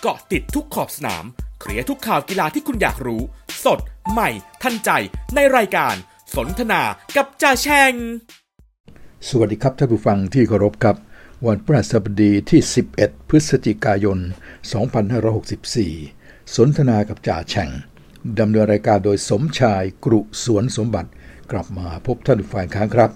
เกาะติดทุกขอบสนาม เคลียร์ทุกข่าวกีฬาที่คุณอยากรู้ สด ใหม่ ทันใจ ในรายการ สนทนากับจ่าแชง สวัสดีครับท่านผู้ฟังที่เคารพครับ วันพฤหัสบดีที่ 11 พฤศจิกายน 2564 สนทนากับจ่าแฉ่งดำเนินรายการโดยสมชายกรุสวนสมบัติ กลับมาพบท่านผู้ฟังครั้งครับ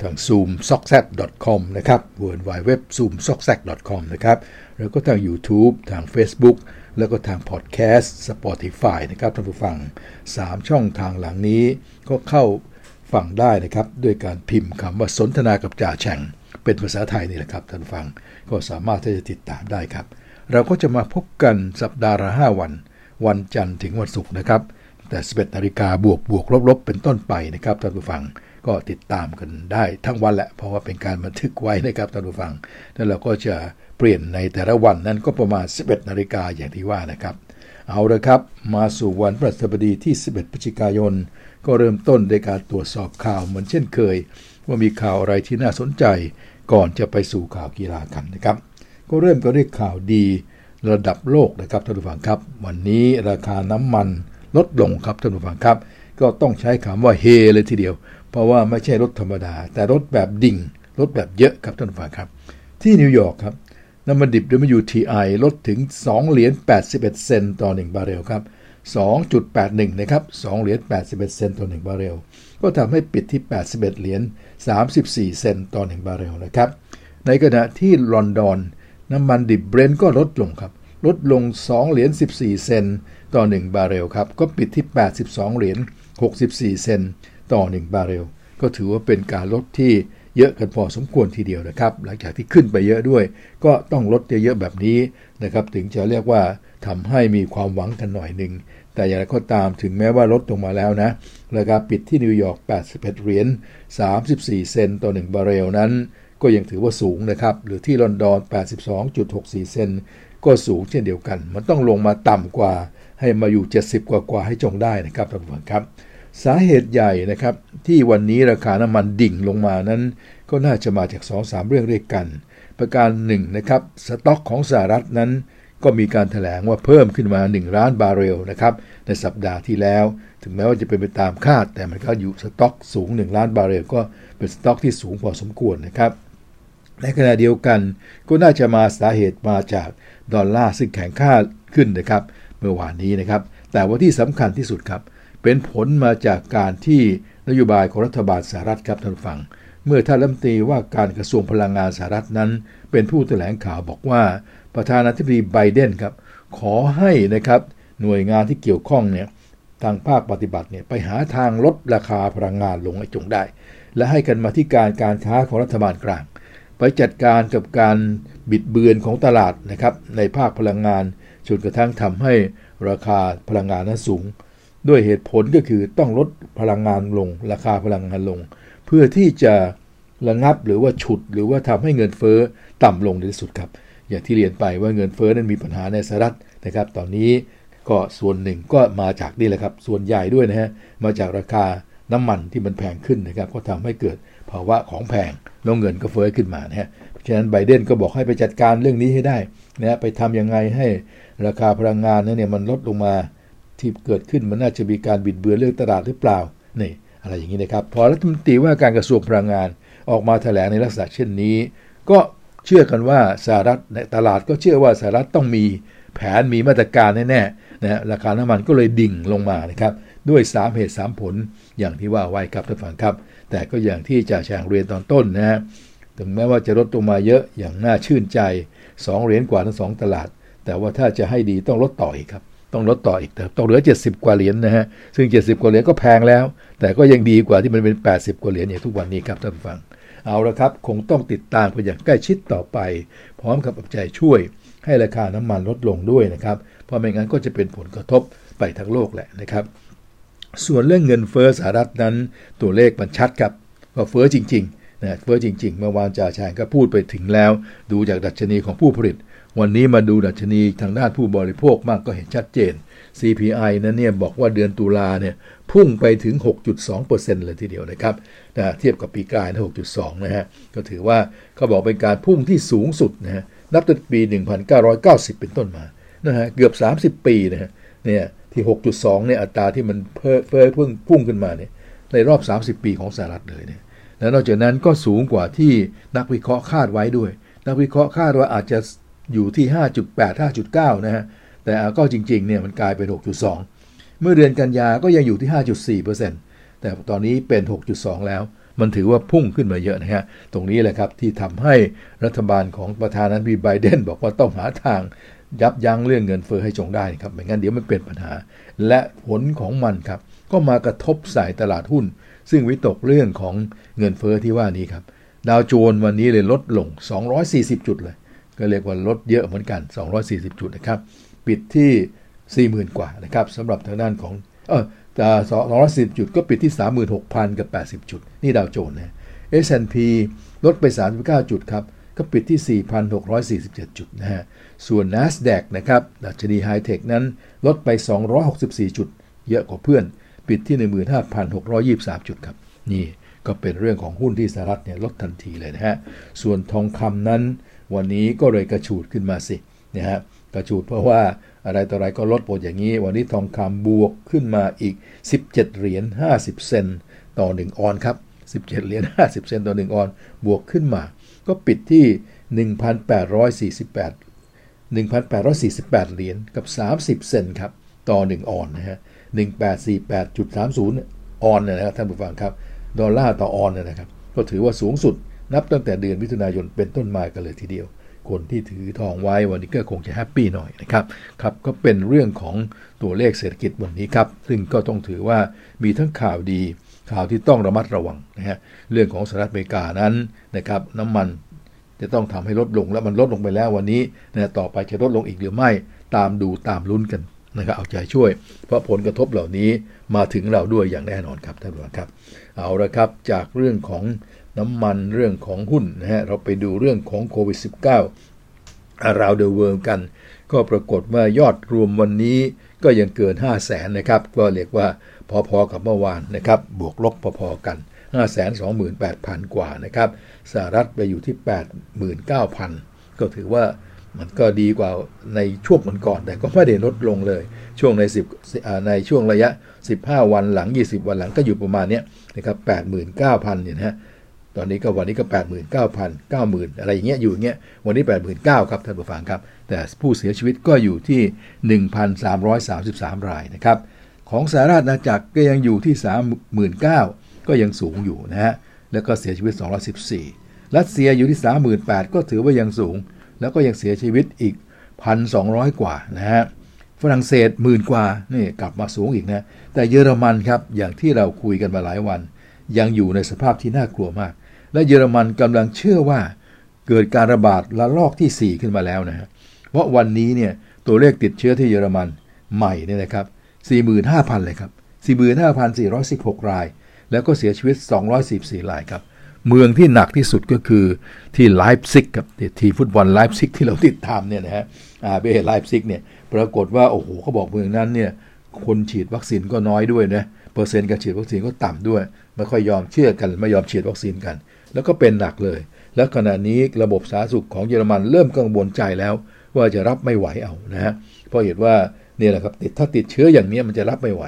ทาง zoom s o c k s c com นะครับ w w w zoom s o c k s c com นะครับ แล้วก็ทาง YouTube ทาง Facebook แล้วก็ทางพอดแคสต์ Spotify นะครับท่านผู้ฟัง 3 ช่องทางหลังนี้ก็เข้าฟังได้นะครับ ด้วยการพิมพ์คำว่าสนทนากับจ่าแฉ่ง เป็นภาษาไทยนี่แหละครับท่านฟังก็สามารถที่จะติดตามได้ครับ เราก็จะมาพบกันสัปดาห์ละ5วัน วันจันทร์ถึงวันศุกร์นะครับ แต่ 11นาฬิกาบวกบวกลบลบเป็นต้นไปนะครับท่านผู้ฟังก็ติดตามกันได้ทั้งวันแหละเพราะว่าเป็นการบันทึกไว้นะครับท่านผู้ฟังแล้วเราก็จะ เปลี่ยนในแต่ละวันนั้นก็ประมาณ 11 นาฬิกาอย่างที่ว่านะครับ เอาละครับ มาสู่วันพฤหัสบดีที่ 11 พฤศจิกายน ก็เริ่มต้นในการตรวจสอบข่าวเหมือนเช่นเคย ว่ามีข่าวอะไรที่น่าสนใจ ก่อนจะไปสู่ข่าวกีฬากันนะครับ ก็เริ่มก็ด้วยข่าวดีระดับโลกนะครับท่านผู้ฟังครับ วันนี้ราคาน้ำมันลดลงครับท่านผู้ฟังครับ ก็ต้องใช้คำว่าเฮเลยทีเดียว เพราะว่าไม่ใช่ลดธรรมดา แต่ลดแบบดิ่งลดแบบเยอะครับท่านผู้ฟังครับ ที่นิวยอร์กครับ น้ำมันดิบ WTI ลดถึง 2 เหรียญ 81 เซนต์ต่อ 1 บาร์เรลครับ 2.81 นะครับ 2 เหรียญ 81 เซนต์ต่อ 1 บาร์เรล ก็ทำให้ปิดที่ 81 เหรียญ 34 เซนต์ต่อ 1 บาร์เรลนะครับ ในขณะที่ลอนดอน น้ำมันดิบเบรนท์ก็ลดลงครับ ลดลง 2 เหรียญ 14 เซนต์ต่อ 1 บาร์เรลครับ ก็ปิดที่ 82 เหรียญ 64 เซนต์ต่อ 1 บาร์เรล ก็ถือว่าเป็นการลดที่ เยอะกันพอสมควรทีเดียวนะครับ หลังจากที่ขึ้นไปเยอะด้วย ก็ต้องลดเยอะๆแบบนี้นะครับถึงจะเรียกว่าทำให้มีความหวังกันหน่อยหนึ่งแต่อย่างไรก็ตามถึงแม้ว่าลดลงมาแล้วนะราคาปิดที่นิวยอร์ก 81 เหรียญ 34 เซนต์ต่อ 1 บาร์เรลนั้น ก็ยังถือว่าสูงนะครับ หรือที่ลอนดอน 82.64 เซนต์ก็สูงเช่นเดียวกัน มันต้องลงมาต่ำกว่า ให้มาอยู่ 70 กว่ากว่าให้จงได้นะครับท่านผู้ชมครับ สาเหตุใหญ่นะครับที่วันนี้ราคาน้ำมันดิ่งลงมานั้น ก็น่าจะมาจาก2-3เรื่องด้วยกัน ประการหนึ่งนะครับสต็อกของสหรัฐนั้น ก็มีการแถลงว่าเพิ่มขึ้นมา 1 ล้านบาร์เรลนะครับในสัปดาห์ที่แล้ว ถึงแม้ว่าจะเป็นไปตามคาด แต่มันก็อยู่สต็อกสูง 1 ล้านบาร์เรลก็เป็นสต็อกที่สูงพอสมควรนะครับในขณะเดียวกันก็น่าจะมาสาเหตุมาจากดอลลาร์ซึ่งแข็งค่าขึ้นนะครับ เมื่อวานนี้นะครับ แต่ว่าที่สำคัญที่สุดครับ เป็นผลมาจากการที่นโยบายของรัฐบาลสหรัฐครับท่านฟัง เมื่อท่านรัฐมนตรีว่าการกระทรวงพลังงานสหรัฐนั้น เป็นผู้แถลงข่าวบอกว่า ประธานาธิบดีไบเดนครับขอให้นะครับหน่วยงานที่เกี่ยวข้องเนี่ยทางภาคปฏิบัติเนี่ยไปหาทางลดราคาพลังงานลงให้จงได้ และให้กันมาที่การการค้าของรัฐบาลกลาง ไปจัดการกับการบิดเบือนของตลาดนะครับในภาคพลังงานจนกระทั่งทำให้ราคาพลังงานนั้นสูง ด้วยเหตุผลก็คือต้องลดพลังงานลง ราคาพลังงานลง เพื่อที่จะระงับหรือว่าฉุดหรือว่าทำให้เงินเฟ้อต่ำลงในที่สุดครับ อย่างที่เรียนไปว่าเงินเฟ้อนั้นมีปัญหาในสหรัฐนะครับ ตอนนี้ก็ส่วนหนึ่งก็มาจากนี่แหละครับ ส่วนใหญ่ด้วยนะฮะมาจากราคาน้ำมันที่มันแพงขึ้นนะครับ ก็ทำให้เกิดภาวะของแพงแล้วเงินก็เฟ้อขึ้นมานะฮะเพราะฉะนั้นไบเดนก็บอกให้ไปจัดการเรื่องนี้ให้ได้นะไปทํำยังไงให้ราคาพลังงานนั้นเนี่ยมันลดลงมาที่เกิดขึ้นมันน่าจะมีการบิดเบือนเรื่องตลาดหรือเปล่านี่ อะไรอย่างนี้นะครับ พอรัฐมนตรีว่าการกระทรวงพลังงานออกมาแถลงในลักษณะเช่นนี้ ก็เชื่อกันว่าสหรัฐในตลาดก็เชื่อว่าสหรัฐต้องมีแผนมีมาตรการแน่ๆนะราคาน้ำมันก็เลยดิ่งลงมานะครับ ด้วย 3 เหตุ 3 ผลอย่างที่ว่าไว้ครับท่านฟังครับ แต่ก็อย่างที่จ่าแฉงเรียนตอนต้นนะฮะถึงแม้ว่าจะลดลงมาเยอะอย่างน่าชื่นใจ 2 เหรียญกว่าทั้งสองตลาด แต่ว่าถ้าจะให้ดีต้องลดต่ออีกครับ ต้องลดต่ออีกแต่ต้องเหลือ 70 กว่าเหรียญนะฮะ ซึ่ง 70 กว่าเหรียญก็แพงแล้ว แต่ก็ยังดีกว่าที่มันเป็น 80 กว่าเหรียญอย่างทุกวันนี้ครับท่านฟัง เอาละครับ คงต้องติดตามกันอย่างใกล้ชิดต่อไป พร้อมกับปัจจัยช่วย ให้ราคาน้ำมันลดลงด้วยนะครับ เพราะไม่งั้นก็จะเป็นผลกระทบไปทั้งโลกแหละนะครับ ส่วนเรื่องเงินเฟ้อสหรัฐนั้นตัวเลขมันชัดครับว่าเฟ้อจริงๆนะเฟ้อจริง ๆ เมื่อวานจ่าชายก็พูดไปถึงแล้ว ดูจากดัชนีของผู้ผลิต วันนี้มาดูดัชนีทางด้านผู้บริโภคมากก็เห็นชัดเจน CPI นั้นเนี่ยบอกว่าเดือนตุลาเนี่ยพุ่งไปถึง 6.2%เลยทีเดียวนะครับนะเทียบกับปีกลายนะ6.2 นะฮะ ก็ถือว่าเขาบอกเป็นการพุ่งที่สูงสุดนะฮะ นับตั้งปี 1990 เป็นต้นมา นะฮะ เกือบ 30 ปีนะฮะ เนี่ย ที่ 6.2 เนี่ย อัตราที่มันเพิ่มเพิ่งพุ่งขึ้นมาเนี่ย ในรอบ 30 ปีของสหรัฐเลยเนี่ย แล้วนอกจากนั้นก็สูงกว่าที่นักวิเคราะห์คาดไว้ด้วย นักวิเคราะห์คาดว่าอาจจะ อยู่ที่ 5.8 5.9 นะฮะ แต่ก็จริงๆ เนี่ยมันกลายเป็น 6.2 เมื่อเดือนกันยาก็ยังอยู่ที่ 5.4%แต่ตอนนี้เป็น 6.2 แล้ว มันถือว่าพุ่งขึ้นมาเยอะนะฮะ ตรงนี้แหละครับที่ทำให้รัฐบาลของประธานาธิบดีไบเดนบอกว่าต้องหาทางยับยั้งเรื่องเงินเฟอ้อให้จงได้ครับ ไม่งั้นเดี๋ยวมันเป็นปัญหา และผลของมันครับ ก็มากระทบใส่ตลาดหุ้น ซึ่งวิตกเรื่องของเงินเฟอ้อที่ว่านี้ครับ ดาวโจนส์วันนี้เลยลดลง 240 จุดเลย ก็เรียกว่าลดเยอะเหมือนกัน 240 จุดนะครับ ปิดที่ 40,000 กว่านะครับสำหรับทางด้านของเออ240 จุดก็ปิดที่ 36,000 กับ 80 จุด นี่ดาวโจนส์นะ S&P ลดไป 39 จุดครับ ก็ปิดที่ 4,647 จุดนะฮะ ส่วน NASDAQ นะครับดัชนีไฮเทคนั้นลดไป 264 จุด เยอะกว่าเพื่อน ปิดที่ 15,623 จุดครับ นี่ก็เป็นเรื่องของหุ้นที่สหรัฐเนี่ยลดทันทีเลยนะฮะ ส่วนทองคำนั้น วันนี้ก็เลยกระฉูดขึ้นมาสินะฮะกระฉูดเพราะว่าอะไรต่ออะไรก็ลดหมดอย่างนี้ วันนี้ทองคำบวกขึ้นมาอีก 17 เหรียญ 50 เซนต์ต่อ 1 ออนครับ 17 เหรียญ 50 เซนต์ต่อ 1 ออนบวกขึ้นมา ก็ปิดที่ 1,848 1,848 เหรียญกับ 30 เซนครับ ต่อ 1 ออนนะฮะ 1848.30 ออนนะครับท่านผู้ฟังครับ ดอลลาร์ต่อออนนะครับ ก็ถือว่าสูงสุด นับตั้งแต่เดือนมิถุนายนเป็นต้นมากันเลยทีเดียว คนที่ถือทองไว้วันนี้ก็คงจะแฮปปี้หน่อยนะครับครับก็เป็นเรื่องของตัวเลขเศรษฐกิจวันนี้ครับ ซึ่งก็ต้องถือว่ามีทั้งข่าวดี ข่าวที่ต้องระมัดระวังนะฮะเรื่องของสหรัฐอเมริกานั้นนะครับน้ำมันจะต้องทำให้ลดลงแล้วมันลดลงไปแล้ววันนี้นะต่อไปจะลดลงอีกหรือไม่ตามดูตามลุ้นกันนะครับเอาใจช่วย เพราะผลกระทบเหล่านี้มาถึงเราด้วยอย่างแน่นอนครับท่านผู้ชมครับ เอาละครับจากเรื่องของ น้ำมันเรื่องของหุ้นนะฮะเราไปดูเรื่องของโควิด -19 าราวเดอะเวิร์กัน ก็ปรากฏว่ายอดรวมวันนี้ก็ยังเกิน 5 0 0แสนนะครับ ก็เรียกว่าพอๆกับเมื่อวานนะครับ บวกลบพอๆกัน 528,000 กว่านะครับสหรัฐไปอยู่ที่ 89,000 ก็ถือว่ามันก็ดีกว่าในช่วงก่อนแต่ก็ไม่ได้ลดลงเลย ช่วงใน10ในช่วงระยะ 15 วันหลัง 20 วันหลังก็อยู่ประมาณนี้นะครับ89,000เนี่ยนะฮะ ตอนนี้ก็วันนี้ก็89,000 90,000 อะไรอย่างเงี้ยอยู่อย่างเงี้ยวันนี้ 89,000ครับท่านผู้ฟังครับ แต่ผู้เสียชีวิตก็อยู่ที่ 1,333 รายนะครับ ของสหรัฐอาณาจักรก็ยังอยู่ที่ 39,000 ก็ยังสูงอยู่นะฮะแล้วก็เสียชีวิต 214 รัสเซียอยู่ที่ 38,000 ก็ถือว่ายังสูง แล้วก็ยังเสียชีวิตอีก 1,200 กว่านะฮะฝรั่งเศสหมื่นกว่านี่กลับมาสูงอีกนะแต่เยอรมันครับอย่างที่เราคุยกันมาหลายวัน ยังอยู่ในสภาพที่น่ากลัวมาก และเยอรมันกำลังเชื่อว่าเกิดการระบาดระลอกที่ 4 ขึ้นมาแล้วนะฮะเพราะวันนี้เนี่ยตัวเลขติดเชื้อที่เยอรมันใหม่เนี่ยนะครับ45,000 เลยครับ 45,416 ราย แล้วก็เสียชีวิต214รายครับ เมืองที่หนักที่สุดก็คือที่ไลป์ซิกครับทีมฟุตบอลไลป์ซิกที่เราติดตามเนี่ยนะฮะอาร์เบไลป์ซิกเนี่ยปรากฏว่าโอ้โหเขาบอกเมืองนั้นเนี่ยคนฉีดวัคซีนก็น้อยด้วยนะเปอร์เซ็นต์การฉีดวัคซีนก็ต่ำด้วย ไม่ค่อยยอมเชื่อกันไม่ยอมฉีดวัคซีนกัน แล้วก็เป็นหนักเลย แล้วขณะนี้ระบบสาธารณสุขของเยอรมันเริ่มกังวลใจแล้ว ว่าจะรับไม่ไหวเอานะฮะเพราะเห็นว่าเนี่ยแหละครับติดถ้าติดเชื้ออย่างนี้มันจะรับไม่ไหว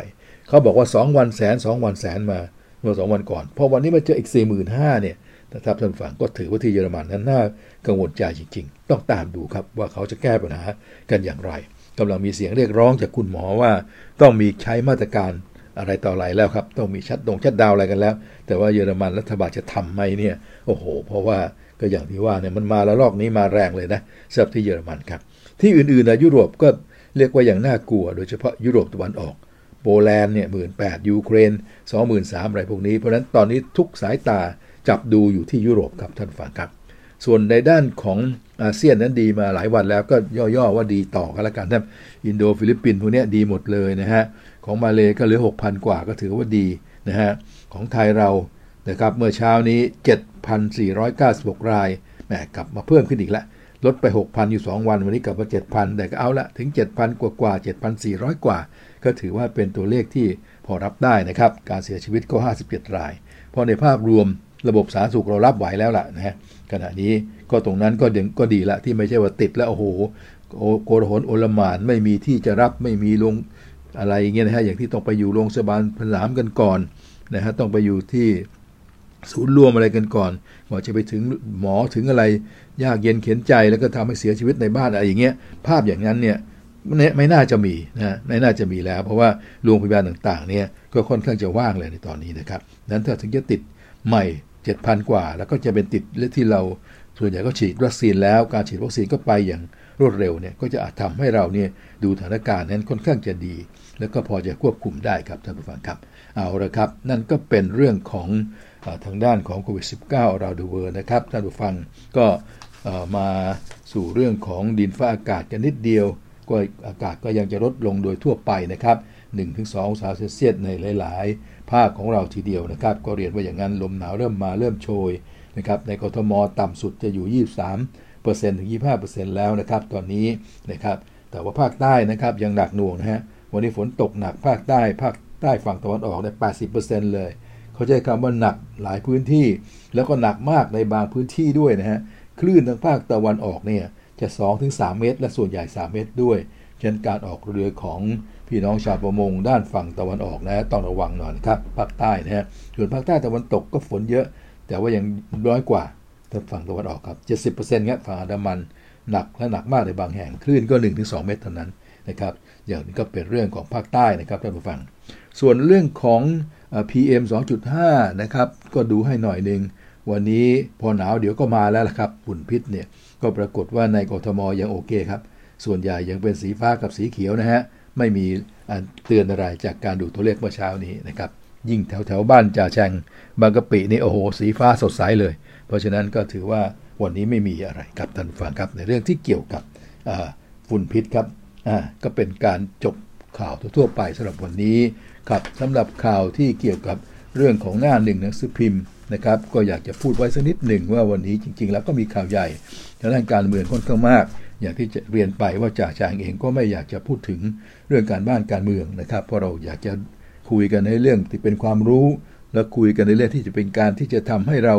เขาบอกว่า 2 วันแสน2วันแสนมาเมื่อสองวันก่อน พอวันนี้มาเจออีก 4 5 0 0 0เนี่ยนะครับท่านฟังก็ถือว่าที่เยอรมันนั้นน่ากังวลใจจริง ๆ ต้องตามดูครับว่าเขาจะแก้ปัญหากันอย่างไรกำลังมีเสียงเรียกร้องจากคุณหมอว่า ต้องมีใช้มาตรการ อะไรต่ออะไรแล้วครับ ต้องมีชัดดงชัดดาวอะไรกันแล้ว แต่ว่าเยอรมันรัฐบาลจะทำไหมเนี่ยโอ้โห เพราะว่าก็อย่างที่ว่าเนี่ยมันมาแล้วระลอกนี้มาแรงเลยนะสำหรับที่เยอรมันครับ ที่อื่นๆนะยุโรปก็เรียกว่าอย่างน่ากลัว โดยเฉพาะยุโรปตะวันออก โปแลนด์เนี่ยหมื่นแปดยูเครนสองหมื่นสามอะไรพวกนี้เพราะฉะนั้นตอนนี้ทุกสายตาจับดูอยู่ที่ยุโรปครับท่านฟังครับ ส่วนในด้านของอาเซียนนั้นดีมาหลายวันแล้วก็ย่อๆว่าดีต่อกันละกันทั้งอินโดฟิลิปปินส์พวกนี้ดีหมดเลยนะฮะ ของมาเลก็เหลือ 6,000 กว่าก็ถือว่าดีนะฮะของไทยเรานะครับเมื่อเช้านี้ 7,496 รายแหมกลับมาเพิ่มขึ้นอีกล้วลดไป 6,000 อยู่ 2 วัน วันนี้กลับมา 7,000 แต่ก็เอาละถึง 7,000 กว่ากว่า 7,400 กว่า ก็ถือว่าเป็นตัวเลขที่พอรับได้นะครับ การเสียชีวิตก็ 57 ราย เพราะในภาพรวมระบบสาธารณสุขเรารับไหวแล้วล่ะนะฮะขณะนี้ก็ตรงนั้นก็ดก็ดีละที่ไม่ใช่ว่าติดแล้วโอ้โหโกรหนโอลมานไม่มีที่จะรับไม่มีโรง อะไรอย่างเงี้ยนะฮะอย่างที่ต้องไปอยู่โรงพยาบาลพลามกันก่อนนะฮะต้องไปอยู่ที่ศูนย์รวมอะไรกันก่อนกว่าจะไปถึงหมอถึงอะไร ยากเย็นเข็นใจแล้วก็ทำให้เสียชีวิตในบ้านอะไรอย่างเงี้ยภาพอย่างนั้นเนี่ยไม่น่าจะมีนะไม่น่าจะมีแล้ว เพราะว่าโรงพยาบาลต่างๆเนี่ยก็ค่อนข้างจะว่างเลยในตอนนี้นะครับนั้นถ้าถึงจะติดใหม่ 7,000 กว่า แล้วก็จะเป็นติดที่เราส่วนใหญ่ก็ฉีดวัคซีนแล้วการฉีดวัคซีนก็ไปอย่างรวดเร็วเนี่ยก็จะอาจทำให้เราเนี่ยดูสถานการณ์นั้นค่อนข้างจะดี แล้วก็พอจะควบคุมได้ครับท่านผู้ฟังครับ เอาละครับ นั่นก็เป็นเรื่องของทางด้านของโควิด -19 เราดูเวอร์นะครับท่านผู้ฟังก็มาสู่เรื่องของดินฟ้าอากาศกันนิดเดียว ก็อากาศก็ยังจะลดลงโดยทั่วไปนะครับ1-2องศาเซลเซียสในหลาย ๆ ภาคของเราทีเดียวนะครับ ก็เรียนว่าอย่างนั้นลมหนาวเริ่มมาเริ่มโชยนะครับในกทมต่ำสุดจะอยู่ 23%ถึง 25%แล้วนะครับ ตอนนี้นะครับแต่ว่าภาคใต้นะครับยังหนักหน่วงนะฮะ วันนี้ฝนตกหนักภาคใต้ภาคใต้ฝั่งตะวันออกได้80%เลย เขาใช้คำว่าหนักหลายพื้นที่ แล้วก็หนักมากในบางพื้นที่ด้วยนะฮะ คลื่นทางภาคตะวันออกเนี่ยจะ2-3เมตร และส่วนใหญ่3เมตรด้วยฉะนั้นการออกเรือของพี่น้องชาวประมงด้านฝั่งตะวันออกนะต้องระวังหน่อยครับภาคใต้นะฮะส่วนภาคใต้ตะวันตกก็ฝนเยอะ แต่ว่ายังน้อยกว่าทางฝั่งตะวันออกครับ 70%ครับฝั่งอันดามันหนักและหนักมากในบางแห่งคลื่นก็ 1-2 เมตรเท่านั้นนะครับ อย่างนี้ก็เป็นเรื่องของภาคใต้นะครับท่านผู้ฟัง ส่วนเรื่องของ PM 2.5 นะครับก็ดูให้หน่อยหนึ่งวันนี้พอหนาวเดี๋ยวก็มาแล้วละครับฝุ่นพิษเนี่ยก็ปรากฏว่าในกทมยังโอเคครับ ส่วนใหญ่ยังเป็นสีฟ้ากับสีเขียวนะฮะไม่มีเตือนอะไรจากการดูตัวเลขเมื่อเช้านี้นะครับยิ่งแถวแถวบ้านจ่าแชงบางกะปินี่โอ้โห สีฟ้าสดใสเลย เพราะฉะนั้นก็ถือว่าวันนี้ไม่มีอะไรครับท่านฟังครับในเรื่องที่เกี่ยวกับฝุ่นพิษครับ ก็เป็นการจบข่าวทั่วไปสำหรับวันนี้ครับสำหรับข่าวที่เกี่ยวกับเรื่องของหน้าหนึ่งหนังสือพิมพ์นะครับก็อยากจะพูดไว้สักนิดหนึ่งว่าวันนี้จริง ๆ แล้วก็มีข่าวใหญ่ทางด้านการเมืองค่อนข้างมาก อย่างที่จะเรียนไปว่าจ่าจางเองก็ไม่อยากจะพูดถึงเรื่องการบ้านการเมืองนะครับ เพราะเราอยากจะคุยกันในเรื่องที่เป็นความรู้ แล้วคุยกันในเรื่องที่จะเป็นการที่จะทำให้เรา